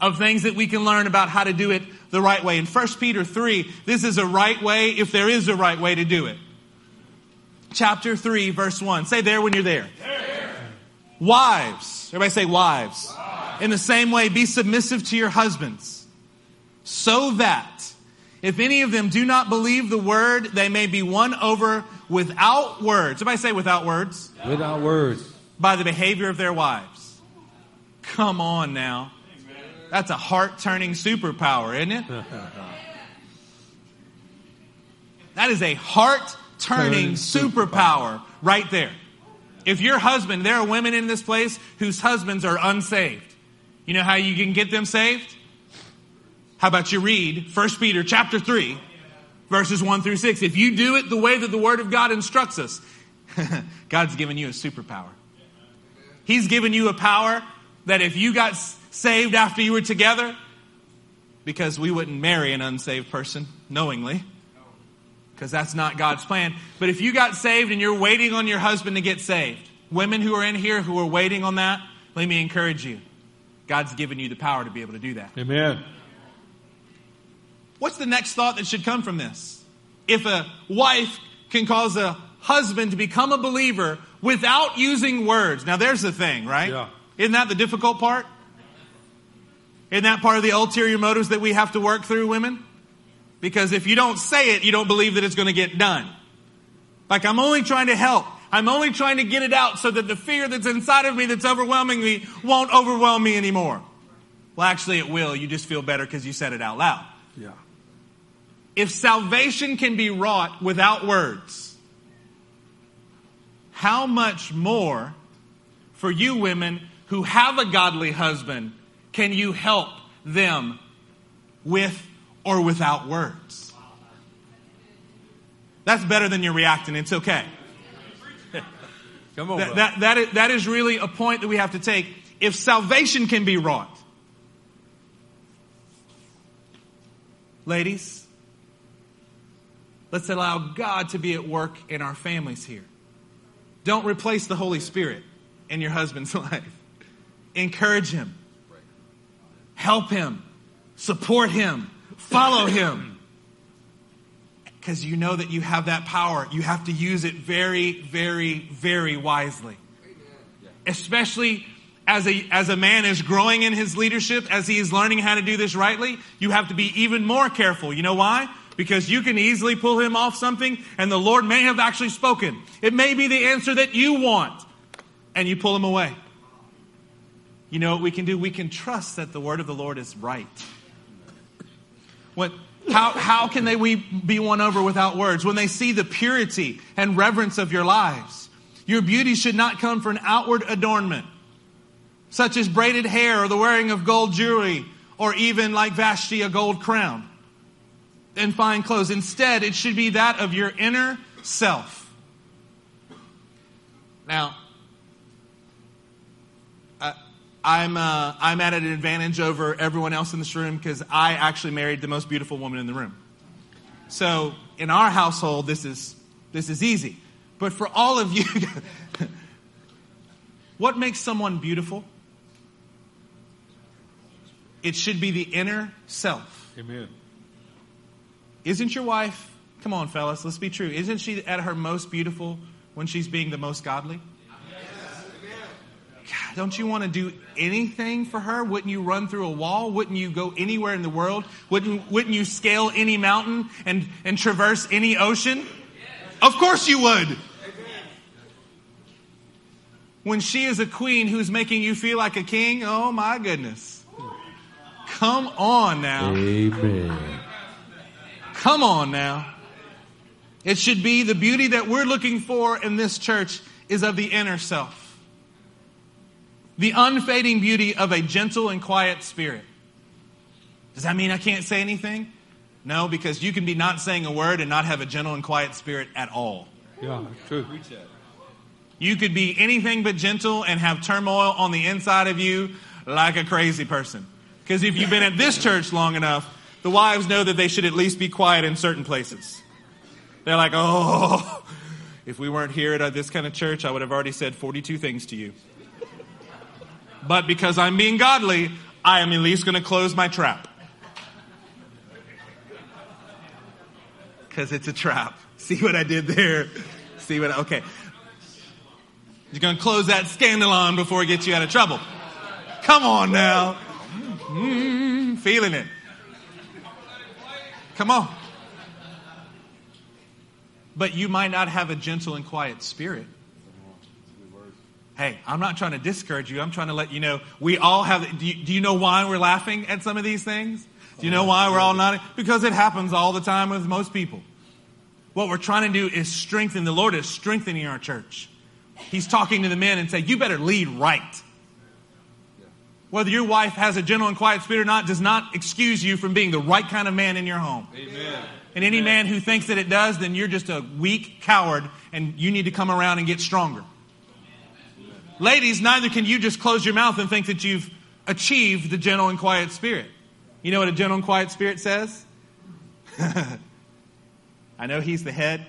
of things that we can learn about how to do it the right way. In 1 Peter 3, this is a right way if there is a right way to do it. Chapter 3, verse 1. Say there when you're there. Wives. Everybody say wives. In the same way, be submissive to your husbands, so that if any of them do not believe the word, they may be won over without words. Somebody say without words. Without words. By the behavior of their wives. Come on now. That's a heart turning superpower, isn't it? That is a heart turning Turning superpower right there. If your husband, there are women in this place whose husbands are unsaved. You know how you can get them saved? How about you read 1 Peter chapter 3, verses 1 through 6. If you do it the way that the Word of God instructs us, God's given you a superpower. He's given you a power that if you got saved after you were together, because we wouldn't marry an unsaved person knowingly because that's not God's plan. But if you got saved and you're waiting on your husband to get saved, women who are in here who are waiting on that, let me encourage you. God's given you the power to be able to do that. Amen. What's the next thought that should come from this? If a wife can cause a husband to become a believer without using words. Now, there's the thing, right? Yeah. Isn't that the difficult part? Isn't that part of the ulterior motives that we have to work through, women? Because if you don't say it, you don't believe that it's going to get done. Like, I'm only trying to help. I'm only trying to get it out so that the fear that's inside of me that's overwhelming me won't overwhelm me anymore. Well, actually, it will. You just feel better because you said it out loud. Yeah. If salvation can be wrought without words, how much more for you women who have a godly husband can you help them with or without words? That's better than you're reacting. It's okay. Come on. That, that, that, is, that is really a point that we have to take. If salvation can be wrought, ladies, let's allow God to be at work in our families here. Don't replace the Holy Spirit in your husband's life. Encourage him, help him, support him, follow him. Because you know that you have that power. You have to use it very, very, very wisely. Especially as a, as a man is growing in his leadership, as he is learning how to do this rightly, you have to be even more careful. You know why? Because you can easily pull him off something and the Lord may have actually spoken. It may be the answer that you want and you pull him away. You know what we can do? We can trust that the word of the Lord is right. What, how, how can they we be won over without words? When they see the purity and reverence of your lives, your beauty should not come from an outward adornment, such as braided hair or the wearing of gold jewelry, or even like Vashti, a gold crown and fine clothes. Instead, it should be that of your inner self. Now, I- I'm, uh, I'm at an advantage over everyone else in this room because I actually married the most beautiful woman in the room. So in our household, this is, this is easy. But for all of you, what makes someone beautiful? It should be the inner self. Amen. Isn't your wife, come on, fellas, let's be true. Isn't she at her most beautiful when she's being the most godly? God, don't you want to do anything for her? Wouldn't you run through a wall? Wouldn't you go anywhere in the world? Wouldn't, wouldn't you scale any mountain and, and traverse any ocean? Of course you would. When she is a queen who's making you feel like a king, oh my goodness. Come on now. Amen. Come on now. It should be the beauty that we're looking for in this church is of the inner self. The unfading beauty of a gentle and quiet spirit. Does that mean I can't say anything? No, because you can be not saying a word and not have a gentle and quiet spirit at all. Yeah, true. You could be anything but gentle and have turmoil on the inside of you like a crazy person. Because if you've been at this church long enough, the wives know that they should at least be quiet in certain places. They're like, oh, if we weren't here at this kind of church, I would have already said 42 things to you. But because I'm being godly, I am at least going to close my trap. Because it's a trap. See what I did there? See what I, okay. You're going to close that scandalon before it gets you out of trouble. Come on now. Mm, feeling it. Come on. But you might not have a gentle and quiet spirit. Hey, I'm not trying to discourage you. I'm trying to let you know we all have. Do you, do you know why we're laughing at some of these things? Do you know why we're all nodding? Because it happens all the time with most people. What we're trying to do is strengthen. The Lord is strengthening our church. He's talking to the men and saying, You better lead right. Whether your wife has a gentle and quiet spirit or not does not excuse you from being the right kind of man in your home. Amen. And any man who thinks that it does, then you're just a weak coward and you need to come around and get stronger. Ladies, neither can you just close your mouth and think that you've achieved the gentle and quiet spirit. You know what a gentle and quiet spirit says? I know he's the head,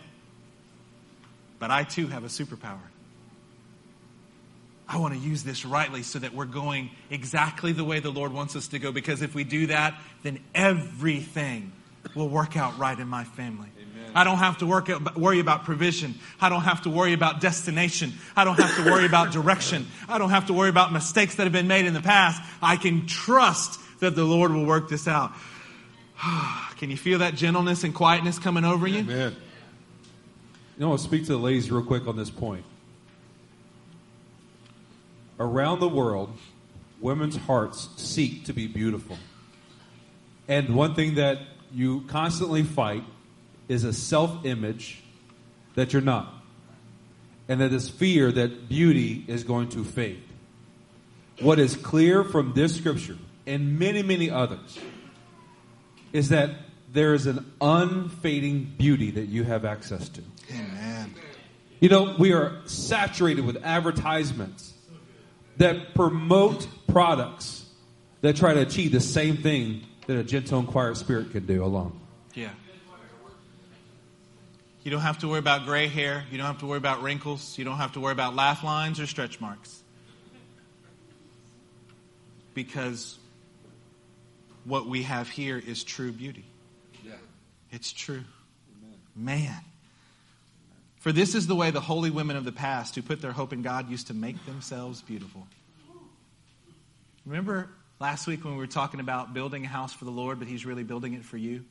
but I too have a superpower. I want to use this rightly so that we're going exactly the way the Lord wants us to go. Because if we do that, then everything will work out right in my family. Amen. I don't have to work, worry about provision. I don't have to worry about destination. I don't have to worry about direction. I don't have to worry about mistakes that have been made in the past. I can trust that the Lord will work this out. can you feel that gentleness and quietness coming over you? Amen. You know, I'll speak to the ladies real quick on this point. Around the world, women's hearts seek to be beautiful. And one thing that you constantly fight is a self image that you're not. And that is fear that beauty is going to fade. What is clear from this scripture and many, many others is that there is an unfading beauty that you have access to. Amen. You know, we are saturated with advertisements that promote products that try to achieve the same thing that a gentle and quiet spirit can do alone. Yeah. You don't have to worry about gray hair. You don't have to worry about wrinkles. You don't have to worry about laugh lines or stretch marks. Because what we have here is true beauty. Yeah. It's true. Amen. Man. For this is the way the holy women of the past who put their hope in God used to make themselves beautiful. Remember last week when we were talking about building a house for the Lord, but He's really building it for you?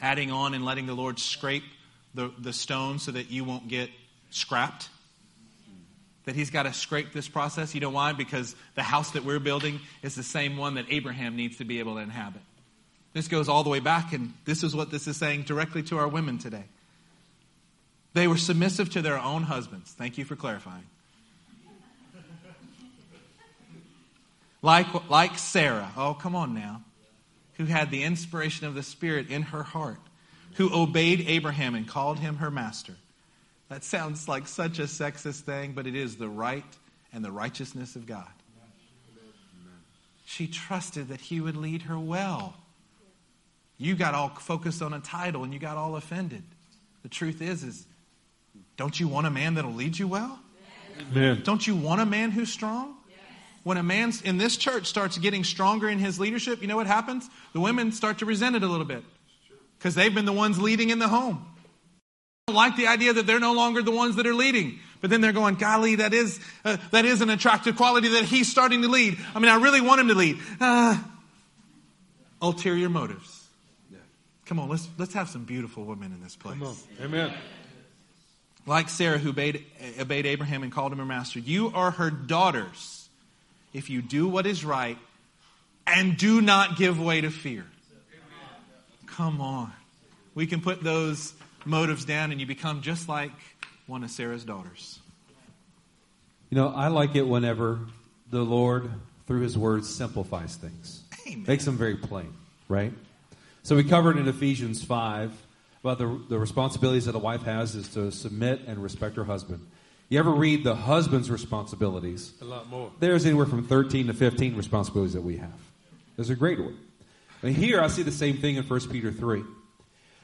Adding on and letting the Lord scrape the, the stone so that you won't get scrapped? That He's got to scrape this process? You know why? Because the house that we're building is the same one that Abraham needs to be able to inhabit. This goes all the way back, and this is what this is saying directly to our women today. They were submissive to their own husbands. Thank you for clarifying. Like, like Sarah, oh, come on now, who had the inspiration of the Spirit in her heart, who obeyed Abraham and called him her master. That sounds like such a sexist thing, but it is the right and the righteousness of God. She trusted that he would lead her well. You got all focused on a title and you got all offended. The truth is, is don't you want a man that'll lead you well? Amen. Don't you want a man who's strong? when a man in this church starts getting stronger in his leadership, you know what happens? The women start to resent it a little bit because they've been the ones leading in the home. Don't like the idea that they're no longer the ones that are leading. But then they're going, golly, that is, uh, that is an attractive quality that he's starting to lead. I mean, I really want him to lead. Uh, ulterior motives. Come on, let's, let's have some beautiful women in this place. Amen. Like Sarah, who obeyed, obeyed Abraham and called him her master. You are her daughters if you do what is right and do not give way to fear. Come on. We can put those motives down and you become just like one of Sarah's daughters. You know, I like it whenever the Lord, through His words, simplifies things, Amen. makes them very plain, right? So we covered in Ephesians 5 about the, the responsibilities that a wife has is to submit and respect her husband. You ever read the husband's responsibilities? A lot more. There's anywhere from 13 to 15 responsibilities that we have. There's a great one. And here I see the same thing in 1 Peter 3.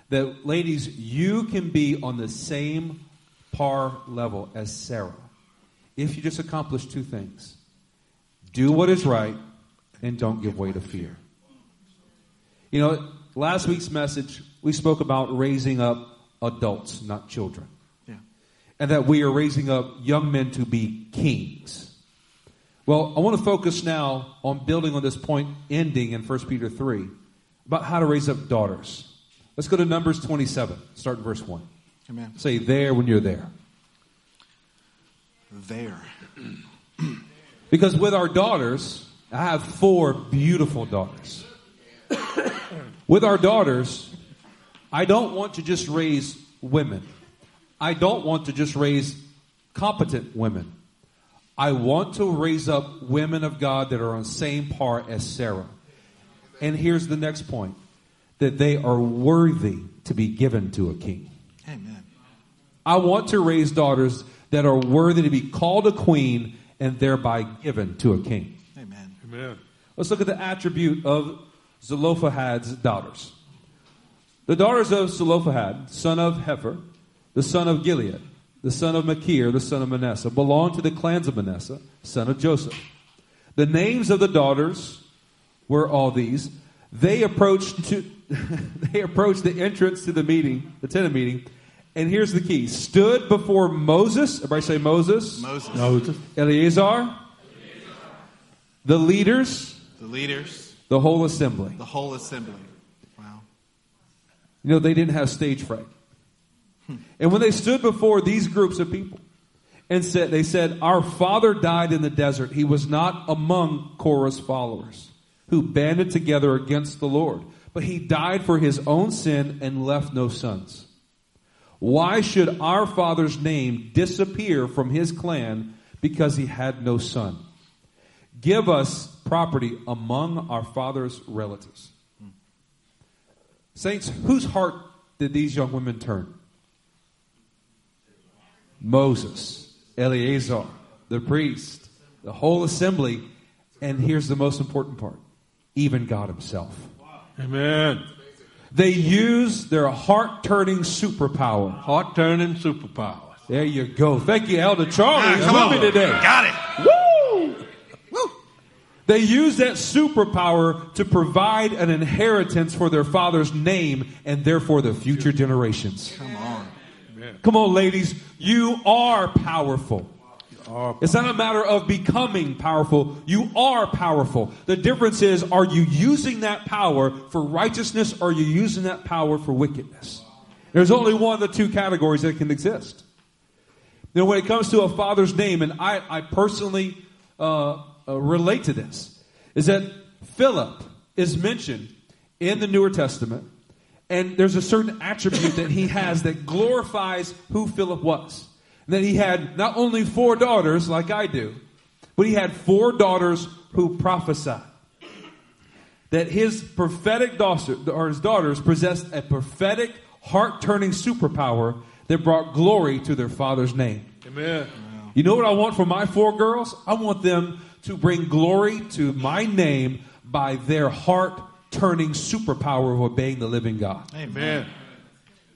That, ladies, you can be on the same par level as Sarah if you just accomplish two things do what is right and don't give way to fear. You know, last week's message, we spoke about raising up adults, not children and that we are raising up young men to be kings. Well, I want to focus now on building on this point ending in 1 Peter 3 about how to raise up daughters. Let's go to Numbers 27, start in verse 1. Amen. Say there when you're there. There. because with our daughters, I have four beautiful daughters. with our daughters, I don't want to just raise women. I don't want to just raise competent women. I want to raise up women of God that are on the same par as Sarah. And here's the next point that they are worthy to be given to a king. Amen. I want to raise daughters that are worthy to be called a queen and thereby given to a king. Amen. Amen. Let's look at the attribute of Zelophehad's daughters. The daughters of Zelophehad, son of Hepher, the son of Gilead, the son of Machir, the son of Manasseh, belonged to the clans of Manasseh, son of Joseph. The names of the daughters were all these. They approached to they approached the entrance to the meeting, the tent meeting, and here's the key: stood before Moses. Everybody say Moses. Moses, Moses. Eleazar, the leaders, the leaders, the whole assembly. the whole assembly. You know, they didn't have stage fright. And when they stood before these groups of people and said, they said, Our father died in the desert. He was not among Korah's followers who banded together against the Lord, but he died for his own sin and left no sons. Why should our father's name disappear from his clan because he had no son? Give us property among our father's relatives. Saints, whose heart did these young women turn? Moses, Eleazar, the priest, the whole assembly, and here's the most important part even God Himself. Amen. They use their heart turning superpower. Heart turning superpowers. There you go. Thank you, Elder Charlie. Ah, come with on. me today. Got it. Woo! Woo. They use that superpower to provide an inheritance for their father's name and therefore the future generations. Come on. Come on, ladies. You are powerful. Are- It's not a matter of becoming powerful. You are powerful. The difference is, are you using that power for righteousness or are you using that power for wickedness? There's only one of the two categories that can exist. Now, when it comes to a father's name, and I, I personally uh, uh, relate to this, is that Philip is mentioned in the Newer Testament, and there's a certain attribute that he has that glorifies who Philip was. And that he had not only four daughters, like I do, but he had four daughters who prophesied. That his prophetic daughter, or his daughters possessed a prophetic, heart turning superpower that brought glory to their father's name. Amen. You know what I want for my four girls? I want them to bring glory to my name by their heart turning superpower of obeying the living God. Amen.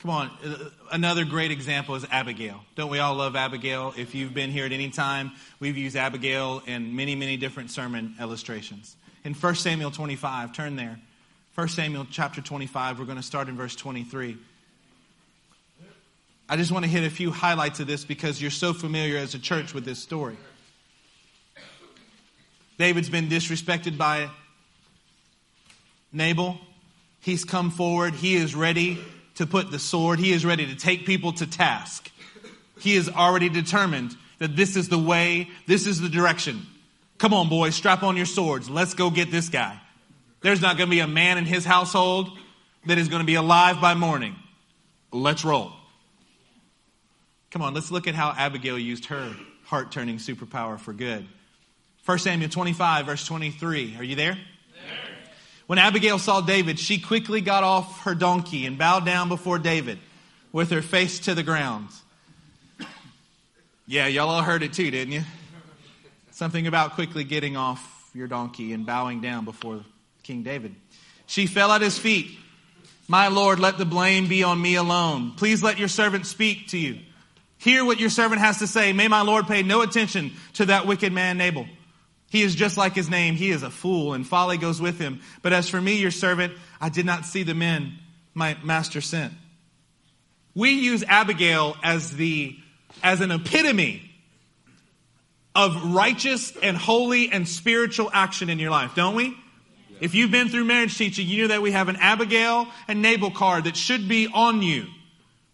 Come on. Uh, Another great example is Abigail. Don't we all love Abigail? If you've been here at any time, we've used Abigail in many, many different sermon illustrations. In 1 Samuel 25, turn there. 1 Samuel chapter 25, we're going to start in verse 23. I just want to hit a few highlights of this because you're so familiar as a church with this story. David's been disrespected by Nabal. He's come forward. He is ready to put the sword. He is ready to take people to task. He is already determined that this is the way, this is the direction. Come on, boys, strap on your swords. Let's go get this guy. There's not going to be a man in his household that is going to be alive by morning. Let's roll. Come on, let's look at how Abigail used her heart turning superpower for good. 1 Samuel 25, verse 23. Are you there? When Abigail saw David, she quickly got off her donkey and bowed down before David with her face to the ground. Yeah, y'all all heard it too, didn't you? Something about quickly getting off your donkey and bowing down before King David. She fell at his feet. My Lord, let the blame be on me alone. Please let your servant speak to you. Hear what your servant has to say. May my Lord pay no attention to that wicked man Nabal. He is just like his name. He is a fool, and folly goes with him. But as for me, your servant, I did not see the men my master sent. We use Abigail as the as an epitome of righteous and holy and spiritual action in your life, don't we? If you've been through marriage teaching, you know that we have an Abigail and Nabal card that should be on you,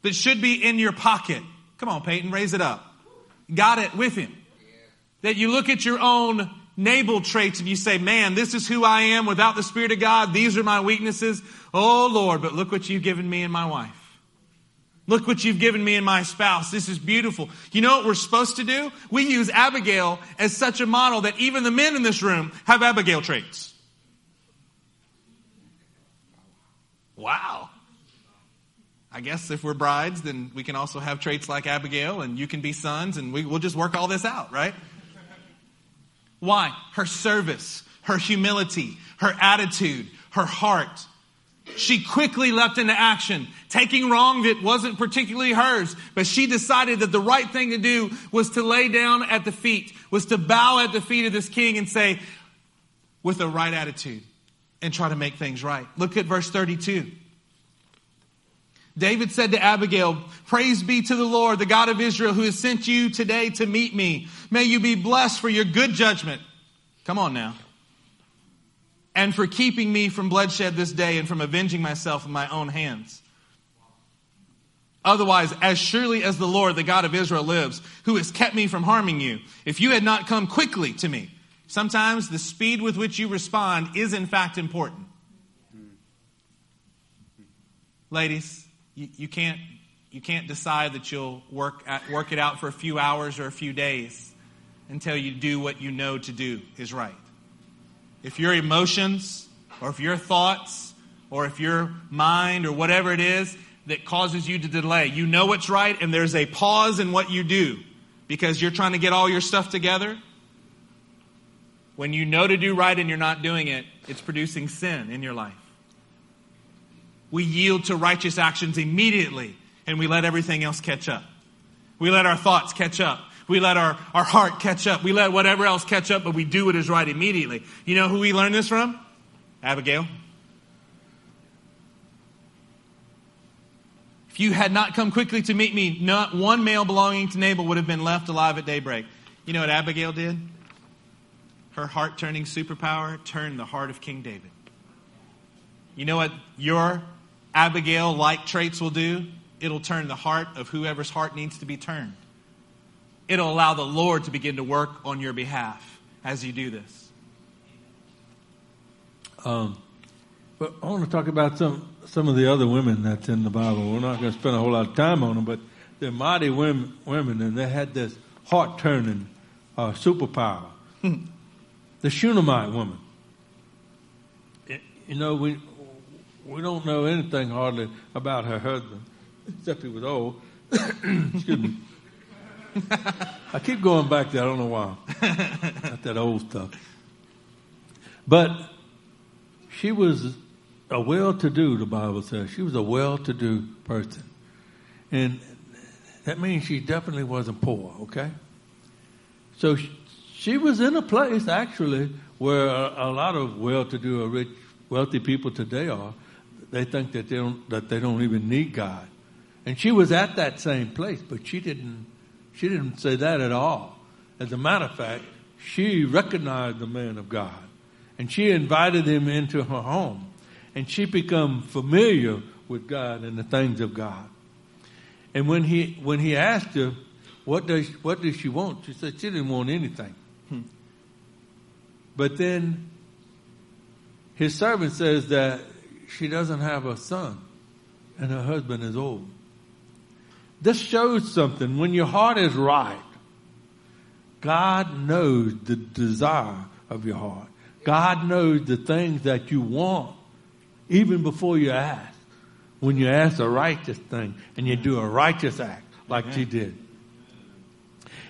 that should be in your pocket. Come on, Peyton, raise it up. Got it with him. That you look at your own Nabal traits and you say, man, this is who I am without the Spirit of God. These are my weaknesses. Oh Lord, but look what you've given me and my wife. Look what you've given me and my spouse. This is beautiful. You know what we're supposed to do? We use Abigail as such a model that even the men in this room have Abigail traits. Wow. I guess if we're brides, then we can also have traits like Abigail, and you can be sons, and we, we'll just work all this out, right? Why? Her service, her humility, her attitude, her heart. She quickly leapt into action, taking wrong that wasn't particularly hers, but she decided that the right thing to do was to lay down at the feet, was to bow at the feet of this king and say, with the right attitude, and try to make things right. Look at verse 32. David said to Abigail, Praise be to the Lord, the God of Israel, who has sent you today to meet me. May you be blessed for your good judgment. Come on now and for keeping me from bloodshed this day and from avenging myself with my own hands. Otherwise, as surely as the Lord, the God of Israel lives, who has kept me from harming you, if you had not come quickly to me, sometimes the speed with which you respond is in fact important. Ladies, you, you can't, you can't decide that you'll work, at, work it out for a few hours or a few days until you do what you know to do is right if your emotions or if your thoughts or if your mind or whatever it is that causes you to delay, you know what's right and there's a pause in what you do because you're trying to get all your stuff together. When you know to do right and you're not doing it, it's producing sin in your life. We yield to righteous actions immediately and we let everything else catch up. We let our thoughts catch up. We let our, our heart catch up. We let whatever else catch up, but we do what is right immediately. You know who we learned this from? Abigail. If you had not come quickly to meet me, not one male belonging to Nabal would have been left alive at daybreak. You know what Abigail did? Her heart turning superpower turned the heart of King David. You know what your Abigail like traits will do? It'll turn the heart of whoever's heart needs to be turned it'll allow the Lord to begin to work on your behalf as you do this. Um, but I want to talk about some some of the other women that's in the Bible. We're not going to spend a whole lot of time on them, but they're mighty women, women and they had this heart turning uh, superpower. the Shunammite woman. you know, we we don't know anything hardly about her husband, except he was old. Excuse me. I keep going back there. I don't know why. Not that old stuff. But she was a well-to-do. The Bible says she was a well-to-do person, and that means she definitely wasn't poor. Okay. So she, she was in a place actually where a, a lot of well-to-do or rich, wealthy people today are. They think that they don't that they don't even need God, and she was at that same place, but she didn't she didn't say that at all. As a matter of fact, she recognized the man of God and she invited him into her home and she became familiar with God and the things of God. And when he, when he asked her, what does, what does she want? She said she didn't want anything. Hmm. But then his servant says that she doesn't have a son and her husband is old. This shows something. When your heart is right, God knows the desire of your heart. God knows the things that you want even before you ask. When you ask a righteous thing and you do a righteous act like Amen. she did.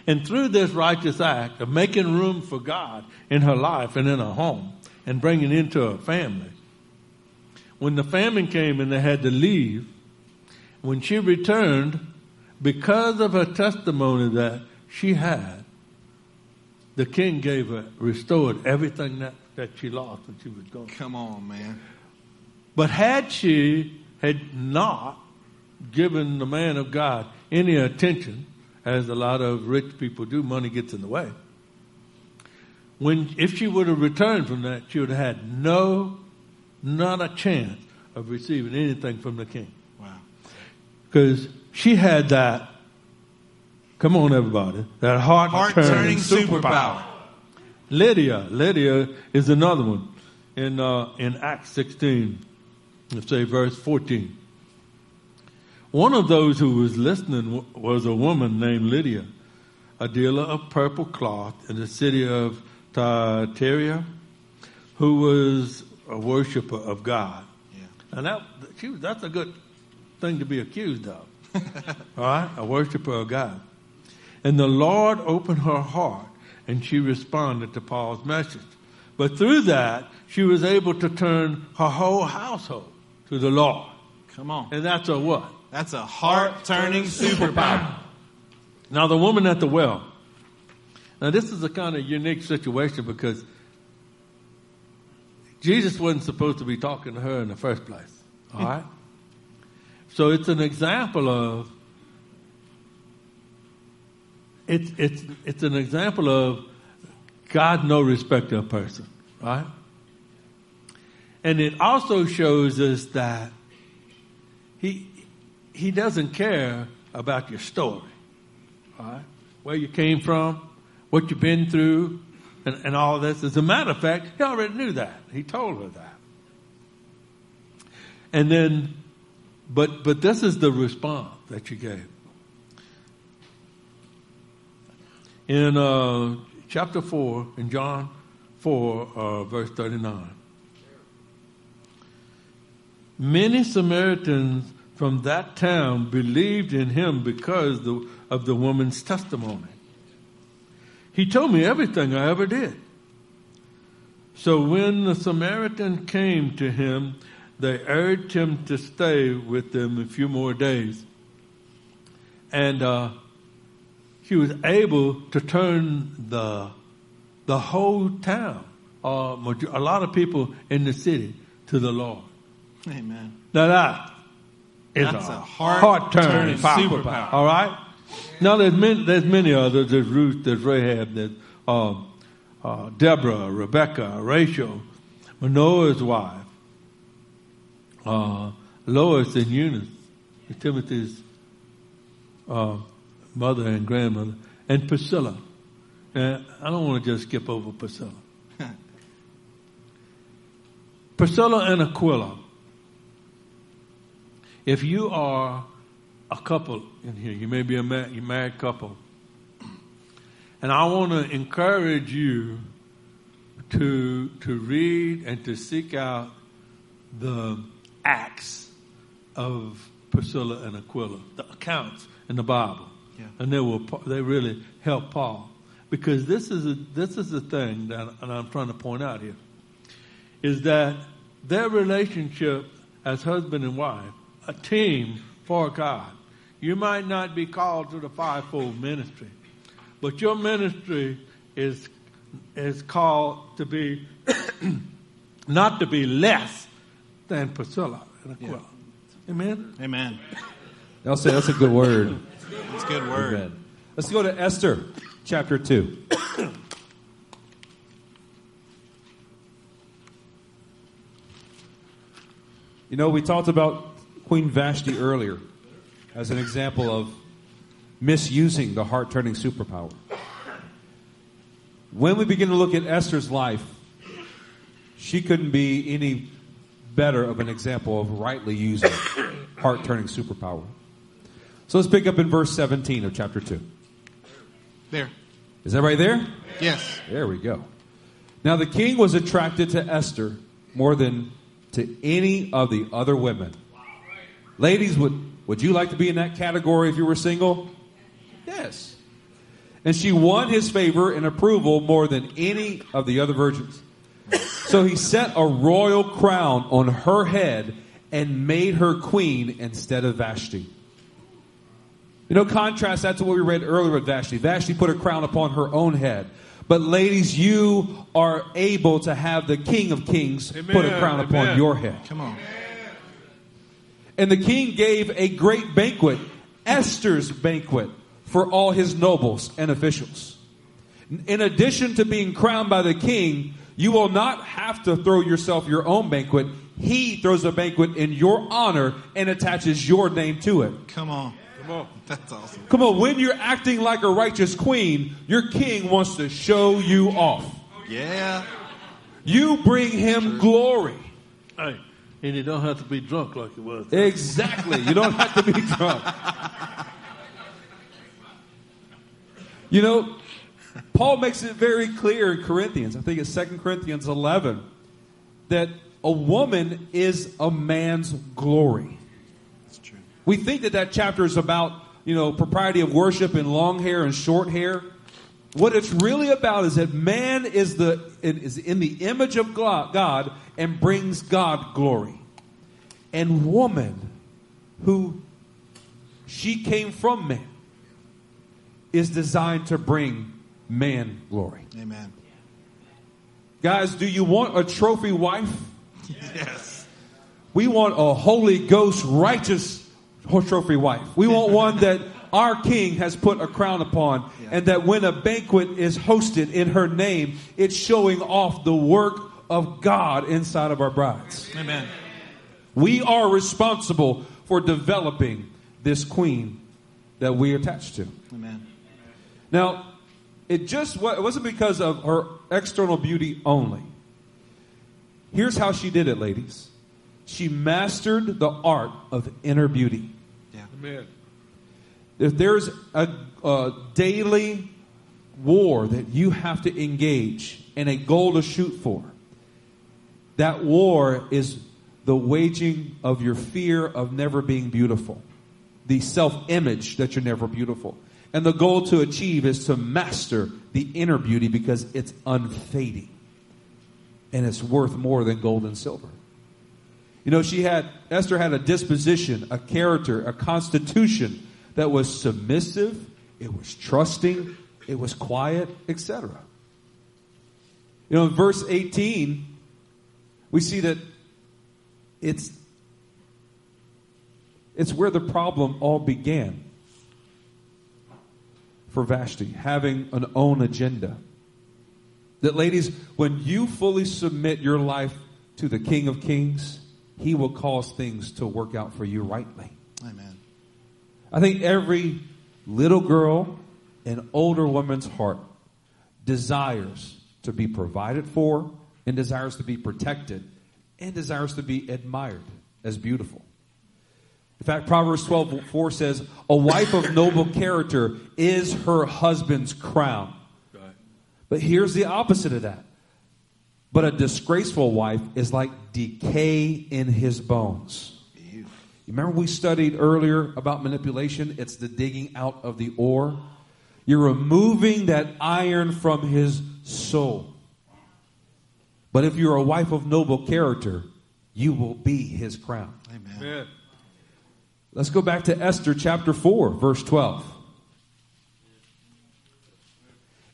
And through this righteous act of making room for God in her life and in her home and bringing into her family, when the famine came and they had to leave, when she returned, because of her testimony that she had, the king gave her, restored everything that, that she lost when she was gone. Come on, man. But had she had not given the man of God any attention, as a lot of rich people do, money gets in the way. When, if she would have returned from that, she would have had no, not a chance of receiving anything from the king. Wow. Because she had that, come on everybody, that heart, turning superpower. superpower. Lydia, Lydia is another one in, uh, in Acts 16, let's say verse 14. One of those who was listening was a woman named Lydia, a dealer of purple cloth in the city of Thyatira, who was a worshiper of God. Yeah. And that, she, that's a good thing to be accused of. All right? A worshiper of God. And the Lord opened her heart and she responded to Paul's message. But through that, she was able to turn her whole household to the Lord. Come on. And that's a what? That's a heart turning superpower. Now, the woman at the well. Now, this is a kind of unique situation because Jesus wasn't supposed to be talking to her in the first place. All hmm. right? So it's an example of it's it's it's an example of God no respect of person, right? And it also shows us that he he doesn't care about your story, all right? Where you came from, what you've been through, and, and all this. As a matter of fact, he already knew that. He told her that. And then, but but this is the response that you gave. In uh, chapter 4, in John 4, uh, verse 39. Many Samaritans from that town believed in him because the, of the woman's testimony. He told me everything I ever did. So when the Samaritan came to him, they urged him to stay with them a few more days. And uh, he was able to turn the, the whole town, uh, a lot of people in the city, to the Lord. Amen. Now that is That's a, a heart-turning heart-turning superpower. All right. Now there's many, there's many others. There's Ruth. There's Rahab. There's uh, uh, Deborah, Rebecca, Rachel, Manoah's wife, uh, Lois and Eunice, Timothy's uh, mother and grandmother, and Priscilla. And I don't want to just skip over Priscilla. Priscilla and Aquila. If you are a couple in here, you may be a married couple, and I want to encourage you to to read and to seek out the acts of Priscilla and Aquila, the accounts in the Bible, Yeah. and they will they really help Paul because this is a, this is the thing that and I'm trying to point out here is that their relationship as husband and wife, a team for God. You might not be called to the fivefold ministry, but your ministry is is called to be not to be less than Priscilla and Aquila. Amen. Amen. I'll say that's a good word. That's a good word. Amen. Let's go to Esther, chapter 2. you know, we talked about Queen Vashti earlier as an example of misusing the heart turning superpower. When we begin to look at Esther's life, she couldn't be any better of an example of rightly using heart turning superpower. So let's pick up in verse 17 of chapter 2. There. Is that right there? Yes. There we go. Now the king was attracted to Esther more than to any of the other women. Ladies, would, would you like to be in that category if you were single? Yes. And she won his favor and approval more than any of the other virgins. So he set a royal crown on her head and made her queen instead of Vashti. You know, contrast that to what we read earlier with Vashti. Vashti put a crown upon her own head. But ladies, you are able to have the King of Kings put a Amen, crown upon your head. Come on. And the king gave a great banquet, Esther's banquet, for all his nobles and officials. In addition to being crowned by the king, you will not have to throw yourself your own banquet. He throws a banquet in your honor and attaches your name to it. Come on. Come on. That's awesome. Come on, when you're acting like a righteous queen, your king wants to show you off. Yeah. You bring him glory. Hey, and you don't have to be drunk like it was. Exactly. You don't have to be drunk. You know, Paul makes it very clear in Corinthians, I think it's 2 Corinthians 11, that a woman is a man's glory. That's true. We think that that chapter is about, you know, propriety of worship and long hair and short hair. What it's really about is that man is the is in the image of God and brings God glory. And woman who she came from man is designed to bring man glory. Amen. Guys, do you want a trophy wife? Yes. We want a Holy Ghost righteous trophy wife. We want one that our King has put a crown upon, and that when a banquet is hosted in her name, it's showing off the work of God inside of our brides. Amen. We are responsible for developing this queen that we attach to. Amen. Now, it just it wasn't because of her external beauty only. Here's how she did it, ladies. She mastered the art of inner beauty. Yeah. Amen. If there's a, a daily war that you have to engage and a goal to shoot for, that war is the waging of your fear of never being beautiful, the self image that you're never beautiful. And the goal to achieve is to master the inner beauty because it's unfading and it's worth more than gold and silver. You know, she had, Esther had a disposition, a character, a constitution that was submissive, it was trusting, it was quiet, etc. You know, in verse 18, we see that it's it's where the problem all began for Vashti, having an own agenda. That, ladies, when you fully submit your life to the King of Kings, He will cause things to work out for you rightly. Amen. I think every little girl and older woman's heart desires to be provided for and desires to be protected and desires to be admired as beautiful. In fact, Proverbs 12 4 says, A wife of noble character is her husband's crown. But here's the opposite of that. But a disgraceful wife is like decay in his bones. You remember we studied earlier about manipulation? It's the digging out of the ore. You're removing that iron from his soul. But if you're a wife of noble character, you will be his crown. Amen. Amen. Let's go back to Esther chapter 4, verse 12.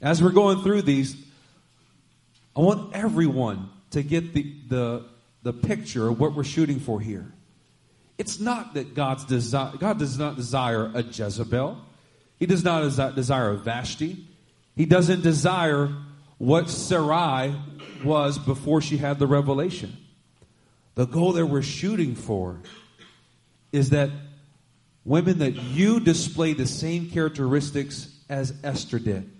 As we're going through these, I want everyone to get the, the, the picture of what we're shooting for here. It's not that God's desi- God does not desire a Jezebel. He does not desi- desire a Vashti. He doesn't desire what Sarai was before she had the revelation. The goal that we're shooting for is that women that you display the same characteristics as Esther did.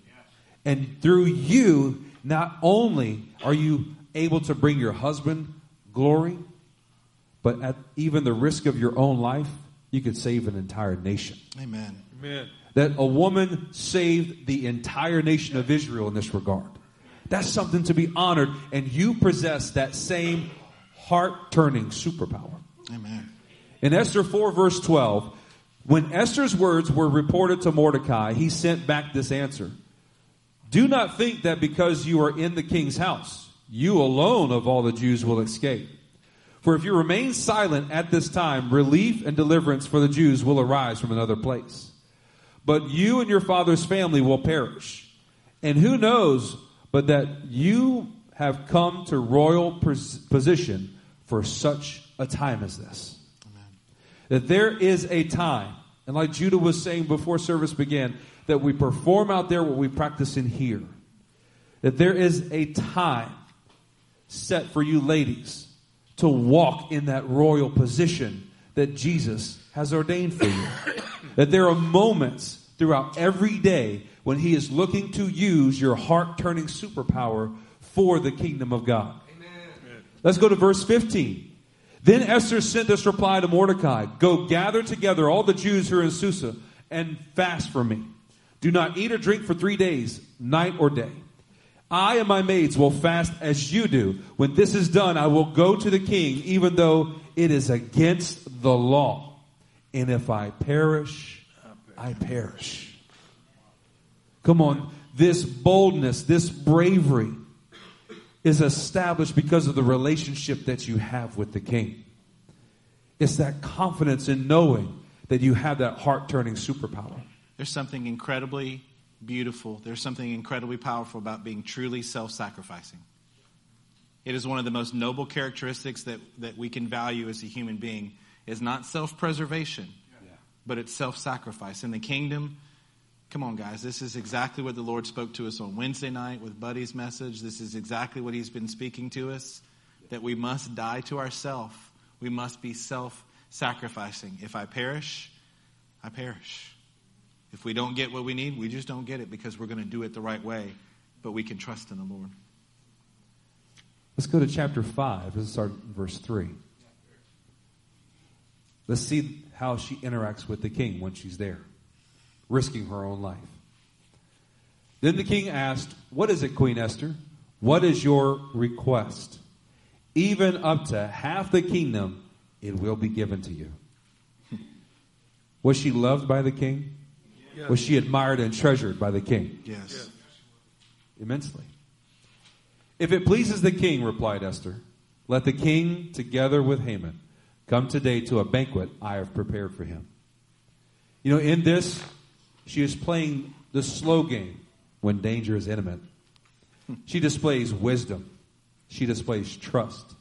And through you, not only are you able to bring your husband glory, but at even the risk of your own life, you could save an entire nation. Amen. Amen. That a woman saved the entire nation of Israel in this regard. That's something to be honored, and you possess that same heart turning superpower. Amen. In Esther 4, verse 12, when Esther's words were reported to Mordecai, he sent back this answer Do not think that because you are in the king's house, you alone of all the Jews will escape. For if you remain silent at this time, relief and deliverance for the Jews will arise from another place. But you and your father's family will perish. And who knows but that you have come to royal pos- position for such a time as this? that there is a time, and like Judah was saying before service began, that we perform out there what we practice in here. That there is a time set for you ladies to walk in that royal position that Jesus has ordained for you. that there are moments throughout every day when He is looking to use your heart turning superpower for the kingdom of God. Let's go to verse 15. Then Esther sent this reply to Mordecai Go gather together all the Jews who are in Susa and fast for me. Do not eat or drink for three days, night or day. I and my maids will fast as you do. When this is done, I will go to the king, even though it is against the law. And if I perish, I perish. Come on. this boldness, this bravery is established because of the relationship that you have with the king. It's that confidence in knowing that you have that heart turning superpower. There's something incredibly beautiful, there's something incredibly powerful about being truly self sacrificing. It is one of the most noble characteristics that, that we can value as a human being is not self-preservation, yeah. but it's self-sacrifice. In the kingdom, come on guys, this is exactly what the Lord spoke to us on Wednesday night with Buddy's message. This is exactly what he's been speaking to us that we must die to ourselves. We must be self-sacrificing. If I perish, I perish. If we don't get what we need, we just don't get it because we're going to do it the right way, but we can trust in the Lord. Let's go to chapter 5. Let's start verse 3. Let's see how she interacts with the king when she's there, risking her own life. Then the king asked, What is it, Queen Esther? What is your request? Even up to half the kingdom, it will be given to you. Was she loved by the king? Yes. Was she admired and treasured by the king? Yes. Immensely. If it pleases the king, replied Esther, let the king, together with Haman, come today to a banquet I have prepared for him. You know, in this, she is playing the slow game when danger is imminent. She displays wisdom. She displays trust.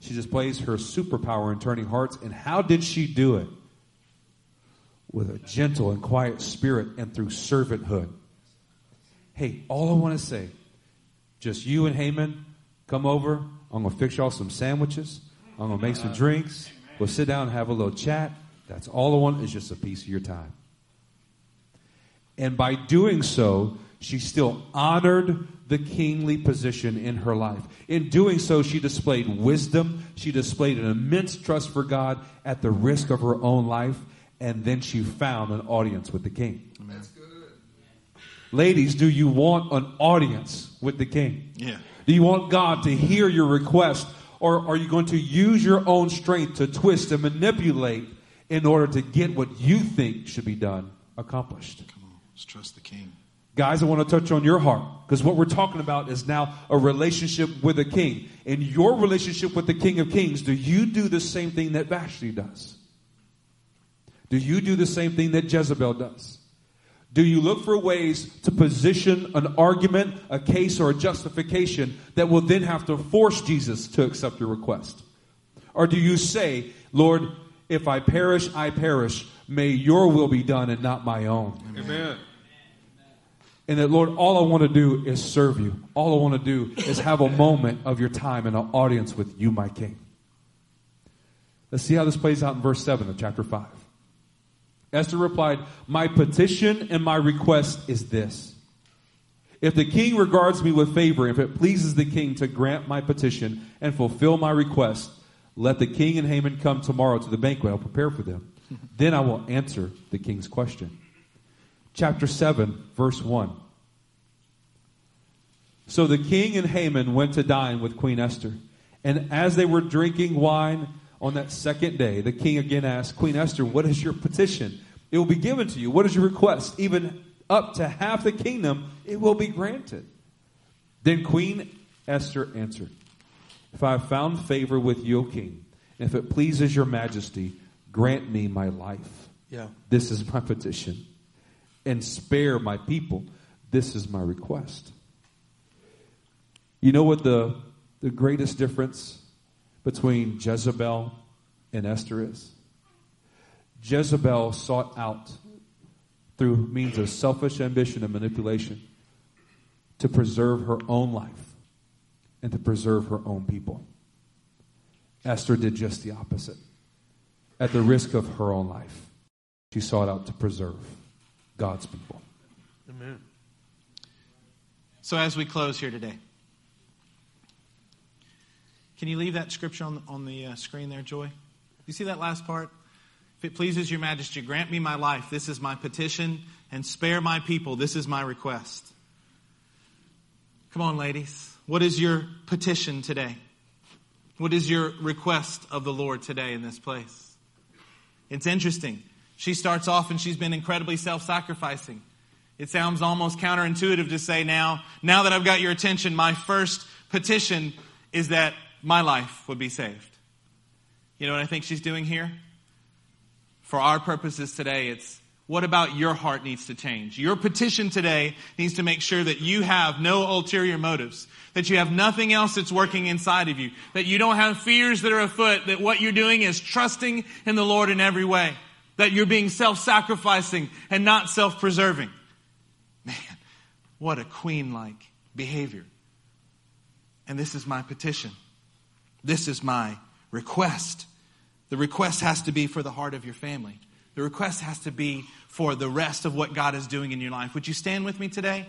She displays her superpower in turning hearts. And how did she do it? With a gentle and quiet spirit and through servanthood. Hey, all I want to say just you and Haman come over. I'm going to fix y'all some sandwiches. I'm going to make some drinks. We'll sit down and have a little chat. That's all I want is just a piece of your time. And by doing so, she still honored the kingly position in her life. In doing so, she displayed wisdom. She displayed an immense trust for God at the risk of her own life. And then she found an audience with the king. Amen. Ladies, do you want an audience with the king? Yeah. Do you want God to hear your request? Or are you going to use your own strength to twist and manipulate in order to get what you think should be done accomplished? Come on, let's trust the king. Guys, I want to touch on your heart because what we're talking about is now a relationship with a king. In your relationship with the King of Kings, do you do the same thing that Vashti does? Do you do the same thing that Jezebel does? Do you look for ways to position an argument, a case, or a justification that will then have to force Jesus to accept your request? Or do you say, Lord, if I perish, I perish. May your will be done and not my own. Amen. And that, Lord, all I want to do is serve you. All I want to do is have a moment of your time and an audience with you, my King. Let's see how this plays out in verse 7 of chapter 5. Esther replied, My petition and my request is this. If the king regards me with favor, if it pleases the king to grant my petition and fulfill my request, let the king and Haman come tomorrow to the banquet. I'll prepare for them. then I will answer the king's question. Chapter 7, verse 1. So the king and Haman went to dine with Queen Esther. And as they were drinking wine, on that second day, the king again asked, Queen Esther, what is your petition? It will be given to you. What is your request? Even up to half the kingdom, it will be granted. Then Queen Esther answered, If I have found favor with you, O king, and if it pleases your majesty, grant me my life. Yeah. This is my petition. And spare my people. This is my request. You know what the, the greatest difference between Jezebel and Esther is? Jezebel sought out through means of selfish ambition and manipulation to preserve her own life and to preserve her own people. Esther did just the opposite. At the risk of her own life, she sought out to preserve God's people. Amen. So, as we close here today, can you leave that scripture on on the uh, screen there, Joy? You see that last part? If it pleases your majesty, grant me my life. This is my petition. And spare my people. This is my request. Come on, ladies. What is your petition today? What is your request of the Lord today in this place? It's interesting. She starts off and she's been incredibly self sacrificing. It sounds almost counterintuitive to say now, now that I've got your attention, my first petition is that my life would be saved. You know what I think she's doing here? For our purposes today, it's what about your heart needs to change? Your petition today needs to make sure that you have no ulterior motives, that you have nothing else that's working inside of you, that you don't have fears that are afoot, that what you're doing is trusting in the Lord in every way, that you're being self-sacrificing and not self-preserving. Man, what a queen-like behavior. And this is my petition. This is my request. The request has to be for the heart of your family. The request has to be for the rest of what God is doing in your life. Would you stand with me today?